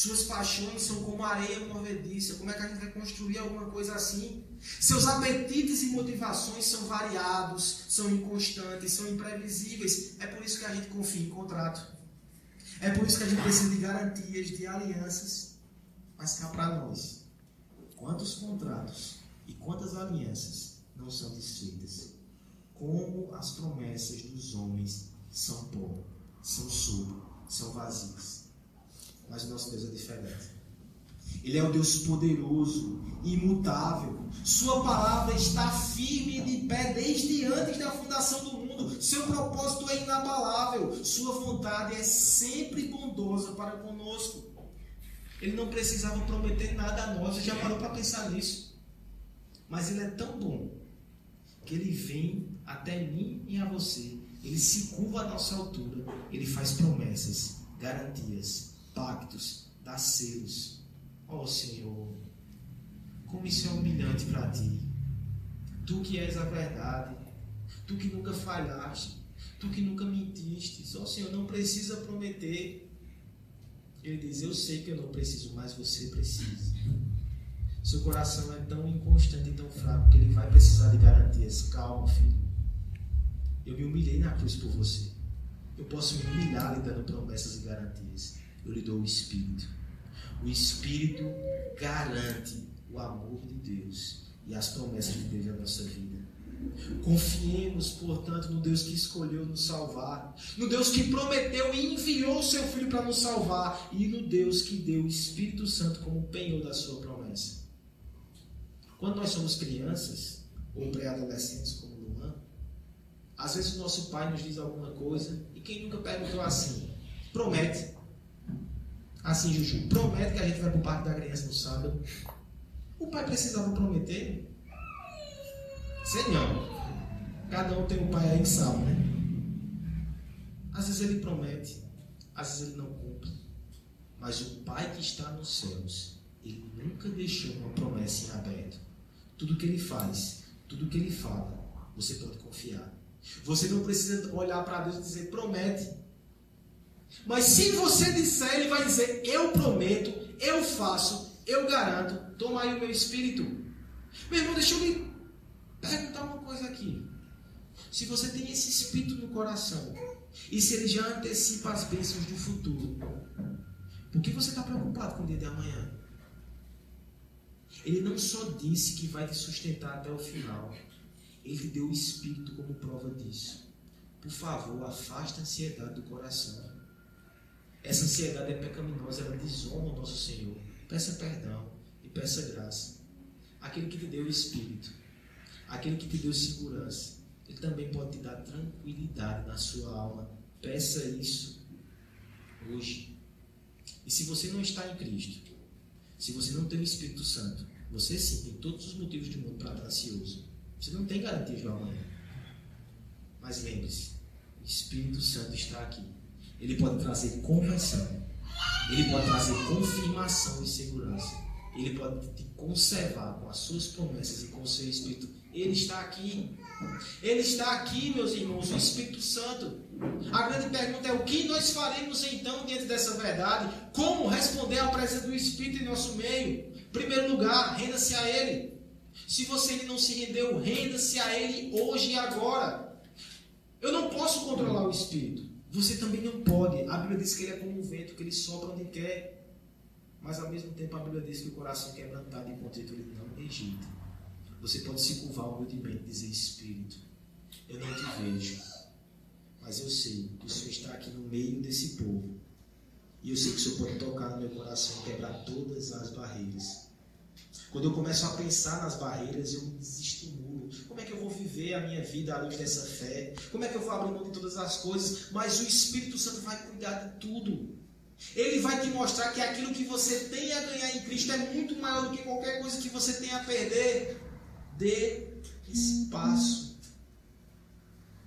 Suas paixões são como areia movediça. Como é que a gente vai construir alguma coisa assim? Seus apetites e motivações são variados, são inconstantes, são imprevisíveis. É por isso que a gente confia em contrato. É por isso que a gente precisa de garantias, de alianças. Mas cá para nós, quantos contratos e quantas alianças não são desfeitas? Como as promessas dos homens são pó, são suco, são vazias. Mas o nosso Deus é diferente. Ele é o Deus poderoso, imutável. Sua palavra está firme de pé desde antes da fundação do mundo. Seu propósito é inabalável. Sua vontade é sempre bondosa para conosco. Ele não precisava prometer nada a nós. Você já parou para pensar nisso? Mas ele é tão bom que ele vem até mim e a você. Ele se curva à nossa altura. Ele faz promessas, garantias, pactos, dá selos Ó oh, Senhor, como isso é humilhante para ti. Tu que és a verdade, tu que nunca falhaste, tu que nunca mentiste. Ó oh, Senhor, não precisa prometer. Ele diz: Eu sei que eu não preciso, mas você precisa. Seu coração é tão inconstante e tão fraco que ele vai precisar de garantias. Calma, filho. Eu me humilhei na cruz por você. Eu posso me humilhar lhe dando promessas e garantias. Eu lhe dou o Espírito. O Espírito garante o amor de Deus e as promessas de Deus na nossa vida. Confiemos, portanto, no Deus que escolheu nos salvar, no Deus que prometeu e enviou o seu Filho para nos salvar, e no Deus que deu o Espírito Santo como penhor da sua promessa. Quando nós somos crianças, ou pré-adolescentes como Luan, às vezes o nosso pai nos diz alguma coisa, e quem nunca perguntou assim, promete. Assim, Juju, promete que a gente vai para o parque da criança no sábado. O pai precisava prometer? Sei não. Cada um tem um pai aí que sabe, né? Às vezes ele promete, às vezes ele não cumpre. Mas o pai que está nos céus, ele nunca deixou uma promessa em aberto. Tudo que ele faz, tudo que ele fala, você pode confiar. Você não precisa olhar para Deus e dizer, promete. Mas se você disser, ele vai dizer: Eu prometo, eu faço, eu garanto, toma aí o meu espírito. Meu irmão, deixa eu lhe perguntar uma coisa aqui. Se você tem esse espírito no coração, e se ele já antecipa as bênçãos do futuro, por que você está preocupado com o dia de amanhã? Ele não só disse que vai te sustentar até o final, ele deu o Espírito como prova disso. Por favor, afasta a ansiedade do coração. Essa ansiedade é pecaminosa, ela desonra o nosso Senhor. Peça perdão e peça graça. Aquele que te deu o Espírito, aquele que te deu segurança, ele também pode te dar tranquilidade na sua alma. Peça isso hoje. E se você não está em Cristo, se você não tem o Espírito Santo, você sim tem todos os motivos do mundo para estar ansioso. Você não tem garantia de amanhã. Mas lembre-se, o Espírito Santo está aqui ele pode trazer conversão. Ele pode trazer confirmação e segurança. Ele pode te conservar com as suas promessas e com o seu Espírito. Ele está aqui. Ele está aqui, meus irmãos, o Espírito Santo. A grande pergunta é: o que nós faremos então diante dessa verdade? Como responder à presença do Espírito em nosso meio? Em primeiro lugar, renda-se a Ele. Se você não se rendeu, renda-se a Ele hoje e agora. Eu não posso controlar o Espírito. Você também não pode. A Bíblia diz que ele é como um vento, que ele sopra onde quer. Mas ao mesmo tempo a Bíblia diz que o coração quebrantado e contrito ele não rejeita. Você pode se curvar humildemente e dizer: Espírito, eu não te vejo, mas eu sei que o Senhor está aqui no meio desse povo. E eu sei que o Senhor pode tocar no meu coração e quebrar todas as barreiras. Quando eu começo a pensar nas barreiras, eu me desestimulo. Como é que eu vou viver a minha vida à luz dessa fé? Como é que eu vou abrir mão de todas as coisas? Mas o Espírito Santo vai cuidar de tudo. Ele vai te mostrar que aquilo que você tem a ganhar em Cristo é muito maior do que qualquer coisa que você tem a perder. Dê espaço.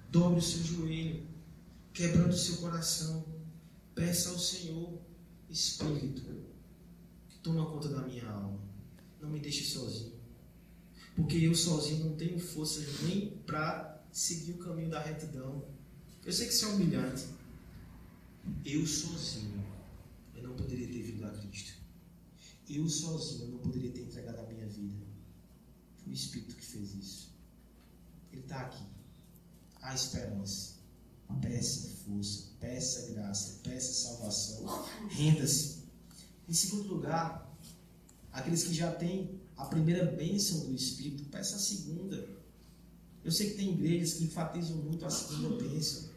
Dobre o seu joelho, quebrando o seu coração. Peça ao Senhor, Espírito, toma conta da minha alma. Não me deixe sozinho. Porque eu sozinho não tenho força nem para seguir o caminho da retidão. Eu sei que isso é humilhante. Eu sozinho, eu eu não poderia ter vindo a Cristo. Eu sozinho não poderia ter entregado a minha vida. Foi o Espírito que fez isso. Ele está aqui. Há esperança. Peça força, peça graça, peça salvação. Renda-se. Em segundo lugar, aqueles que já têm a primeira bênção do Espírito, peça a segunda. Eu sei que tem igrejas que enfatizam muito a segunda bênção.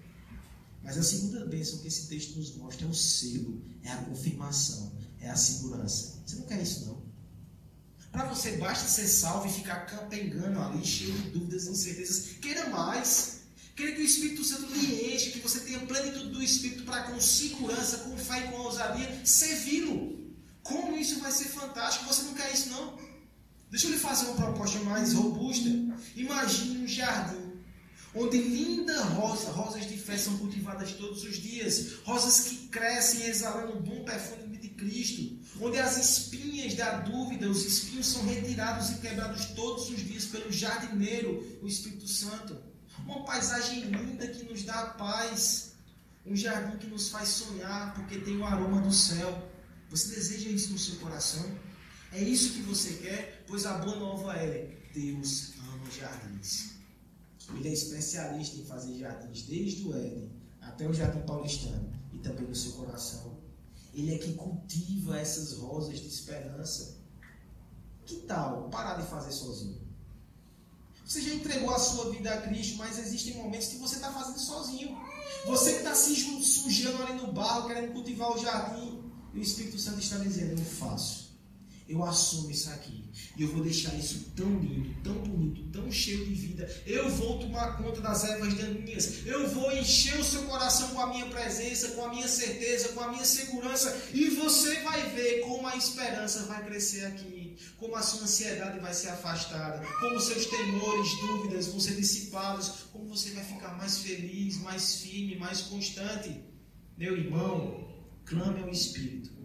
Mas a segunda bênção que esse texto nos mostra é o selo, é a confirmação, é a segurança. Você não quer isso, não? Para você basta ser salvo e ficar capengando ali, cheio de dúvidas e incertezas. Queira mais. Queira que o Espírito Santo lhe enche, que você tenha plenitude do Espírito para com segurança, com fé e com ousadia, servi-lo. Como isso vai ser fantástico? Você não quer isso, não? Deixa eu lhe fazer uma proposta mais robusta. Imagine um jardim onde lindas rosas, rosas de fé são cultivadas todos os dias, rosas que crescem exalando um bom perfume de Cristo, onde as espinhas da dúvida, os espinhos são retirados e quebrados todos os dias pelo jardineiro, o Espírito Santo. Uma paisagem linda que nos dá paz, um jardim que nos faz sonhar porque tem o aroma do céu. Você deseja isso no seu coração? É isso que você quer? Pois a boa nova é: Deus ama jardins. Ele é especialista em fazer jardins desde o Éden até o Jardim Paulistano e também no seu coração. Ele é que cultiva essas rosas de esperança. Que tal parar de fazer sozinho? Você já entregou a sua vida a Cristo, mas existem momentos que você está fazendo sozinho. Você que está se sujando ali no barro, querendo cultivar o jardim, e o Espírito Santo está dizendo: Eu faço. Eu assumo isso aqui. E eu vou deixar isso tão lindo, tão bonito, tão cheio de vida. Eu vou tomar conta das ervas daninhas. Eu vou encher o seu coração com a minha presença, com a minha certeza, com a minha segurança. E você vai ver como a esperança vai crescer aqui. Como a sua ansiedade vai ser afastada. Como seus temores, dúvidas vão ser dissipados. Como você vai ficar mais feliz, mais firme, mais constante. Meu irmão, clame ao Espírito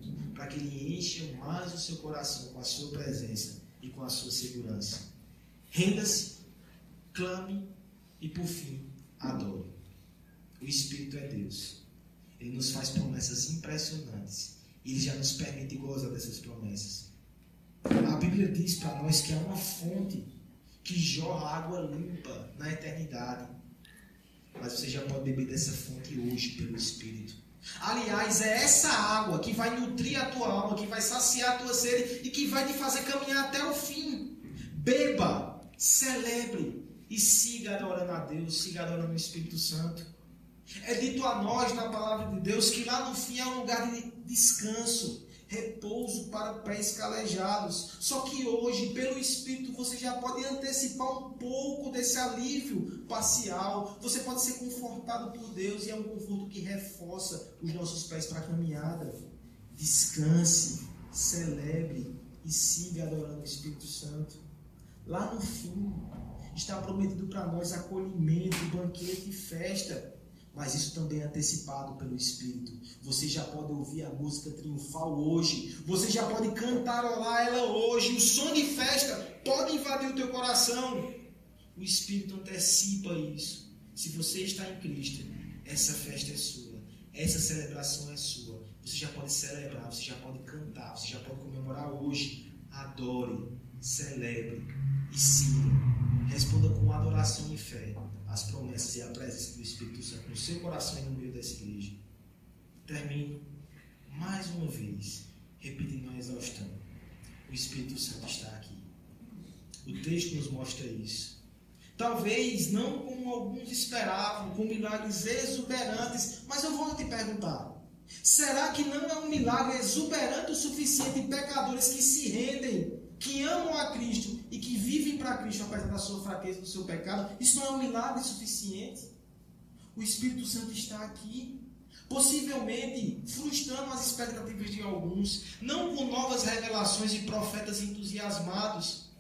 para que Ele encha mais o seu coração com a sua presença e com a sua segurança. Renda-se, clame e, por fim, adore. O Espírito é Deus. Ele nos faz promessas impressionantes. E Ele já nos permite gozar dessas promessas. A Bíblia diz para nós que há uma fonte que jorra água limpa na eternidade. Mas você já pode beber dessa fonte hoje pelo Espírito. Aliás, é essa água que vai nutrir a tua alma, que vai saciar a tua sede e que vai te fazer caminhar até o fim. Beba, celebre e siga adorando a Deus, siga adorando o Espírito Santo. É dito a nós na palavra de Deus que lá no fim é um lugar de descanso repouso para pés calejados. Só que hoje, pelo Espírito, você já pode antecipar um pouco desse alívio parcial. Você pode ser confortado por Deus e é um conforto que reforça os nossos pés para a caminhada. Descanse, celebre e siga adorando o Espírito Santo. Lá no fim, está prometido para nós acolhimento, banquete e festa mas isso também é antecipado pelo Espírito. Você já pode ouvir a música triunfal hoje, você já pode cantarolar ela hoje. O som de festa pode invadir o teu coração. O Espírito antecipa isso. Se você está em Cristo, essa festa é sua, essa celebração é sua. Você já pode celebrar, você já pode cantar, você já pode comemorar hoje. Adore, celebre e siga. Responda com adoração e fé as promessas e a presença do Espírito Santo no seu coração e no meio dessa igreja. Termino mais uma vez, repetindo a exaustão. O Espírito Santo está aqui. O texto nos mostra isso. Talvez não como alguns esperavam, com milagres exuberantes, mas eu vou te perguntar: será que não é um milagre exuberante o suficiente em pecadores que se rendem que amam a Cristo e que vivem para Cristo apesar da sua fraqueza, do seu pecado, isso não é um milagre suficiente. O Espírito Santo está aqui, possivelmente frustrando as expectativas de alguns, não com novas revelações de profetas entusiasmados,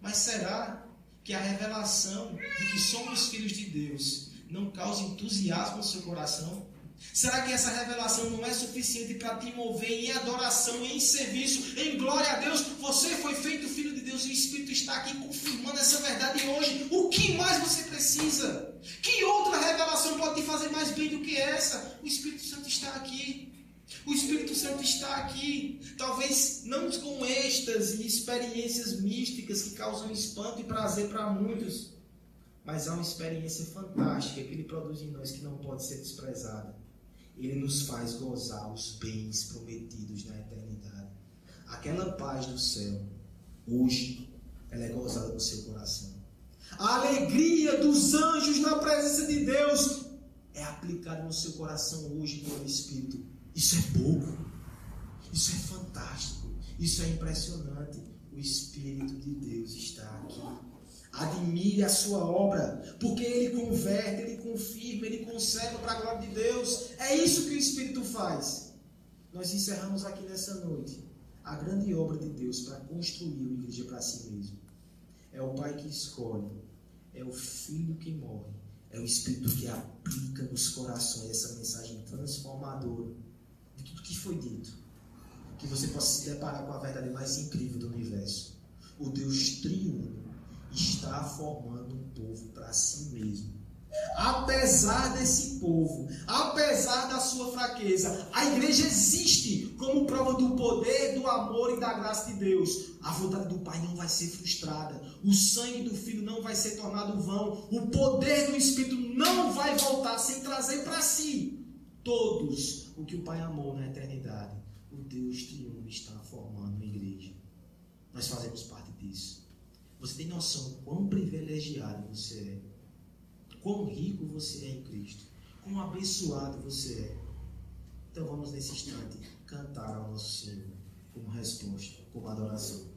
mas será que a revelação de que somos filhos de Deus não causa entusiasmo no seu coração? Será que essa revelação não é suficiente para te mover em adoração, em serviço, em glória a Deus? Você foi feito filho de Deus e o Espírito está aqui confirmando essa verdade hoje. O que mais você precisa? Que outra revelação pode te fazer mais bem do que essa? O Espírito Santo está aqui. O Espírito Santo está aqui, talvez não com êxtase e experiências místicas que causam espanto e prazer para muitos, mas há uma experiência fantástica que ele produz em nós que não pode ser desprezada. Ele nos faz gozar os bens prometidos na eternidade. Aquela paz do céu, hoje, ela é gozada no seu coração. A alegria dos anjos na presença de Deus é aplicada no seu coração hoje pelo Espírito. Isso é pouco. Isso é fantástico. Isso é impressionante. O Espírito de Deus está aqui. Admire a sua obra, porque ele converte, ele confirma, ele conserva para a glória de Deus. É isso que o Espírito faz. Nós encerramos aqui nessa noite a grande obra de Deus para construir uma igreja para si mesmo. É o Pai que escolhe, é o Filho que morre, é o Espírito que aplica nos corações essa mensagem transformadora de tudo que foi dito. Que você possa se deparar com a verdade mais incrível do universo. O Deus triuno está formando um povo para si mesmo. Apesar desse povo, apesar da sua fraqueza, a igreja existe como prova do poder, do amor e da graça de Deus. A vontade do Pai não vai ser frustrada, o sangue do Filho não vai ser tornado vão, o poder do Espírito não vai voltar sem trazer para si todos o que o Pai amou na eternidade. O Deus triunfo está formando uma igreja. Nós fazemos parte disso. Você tem noção quão privilegiado você é? Quão rico você é em Cristo? Quão abençoado você é? Então vamos nesse instante cantar ao nosso Senhor como resposta, como adoração.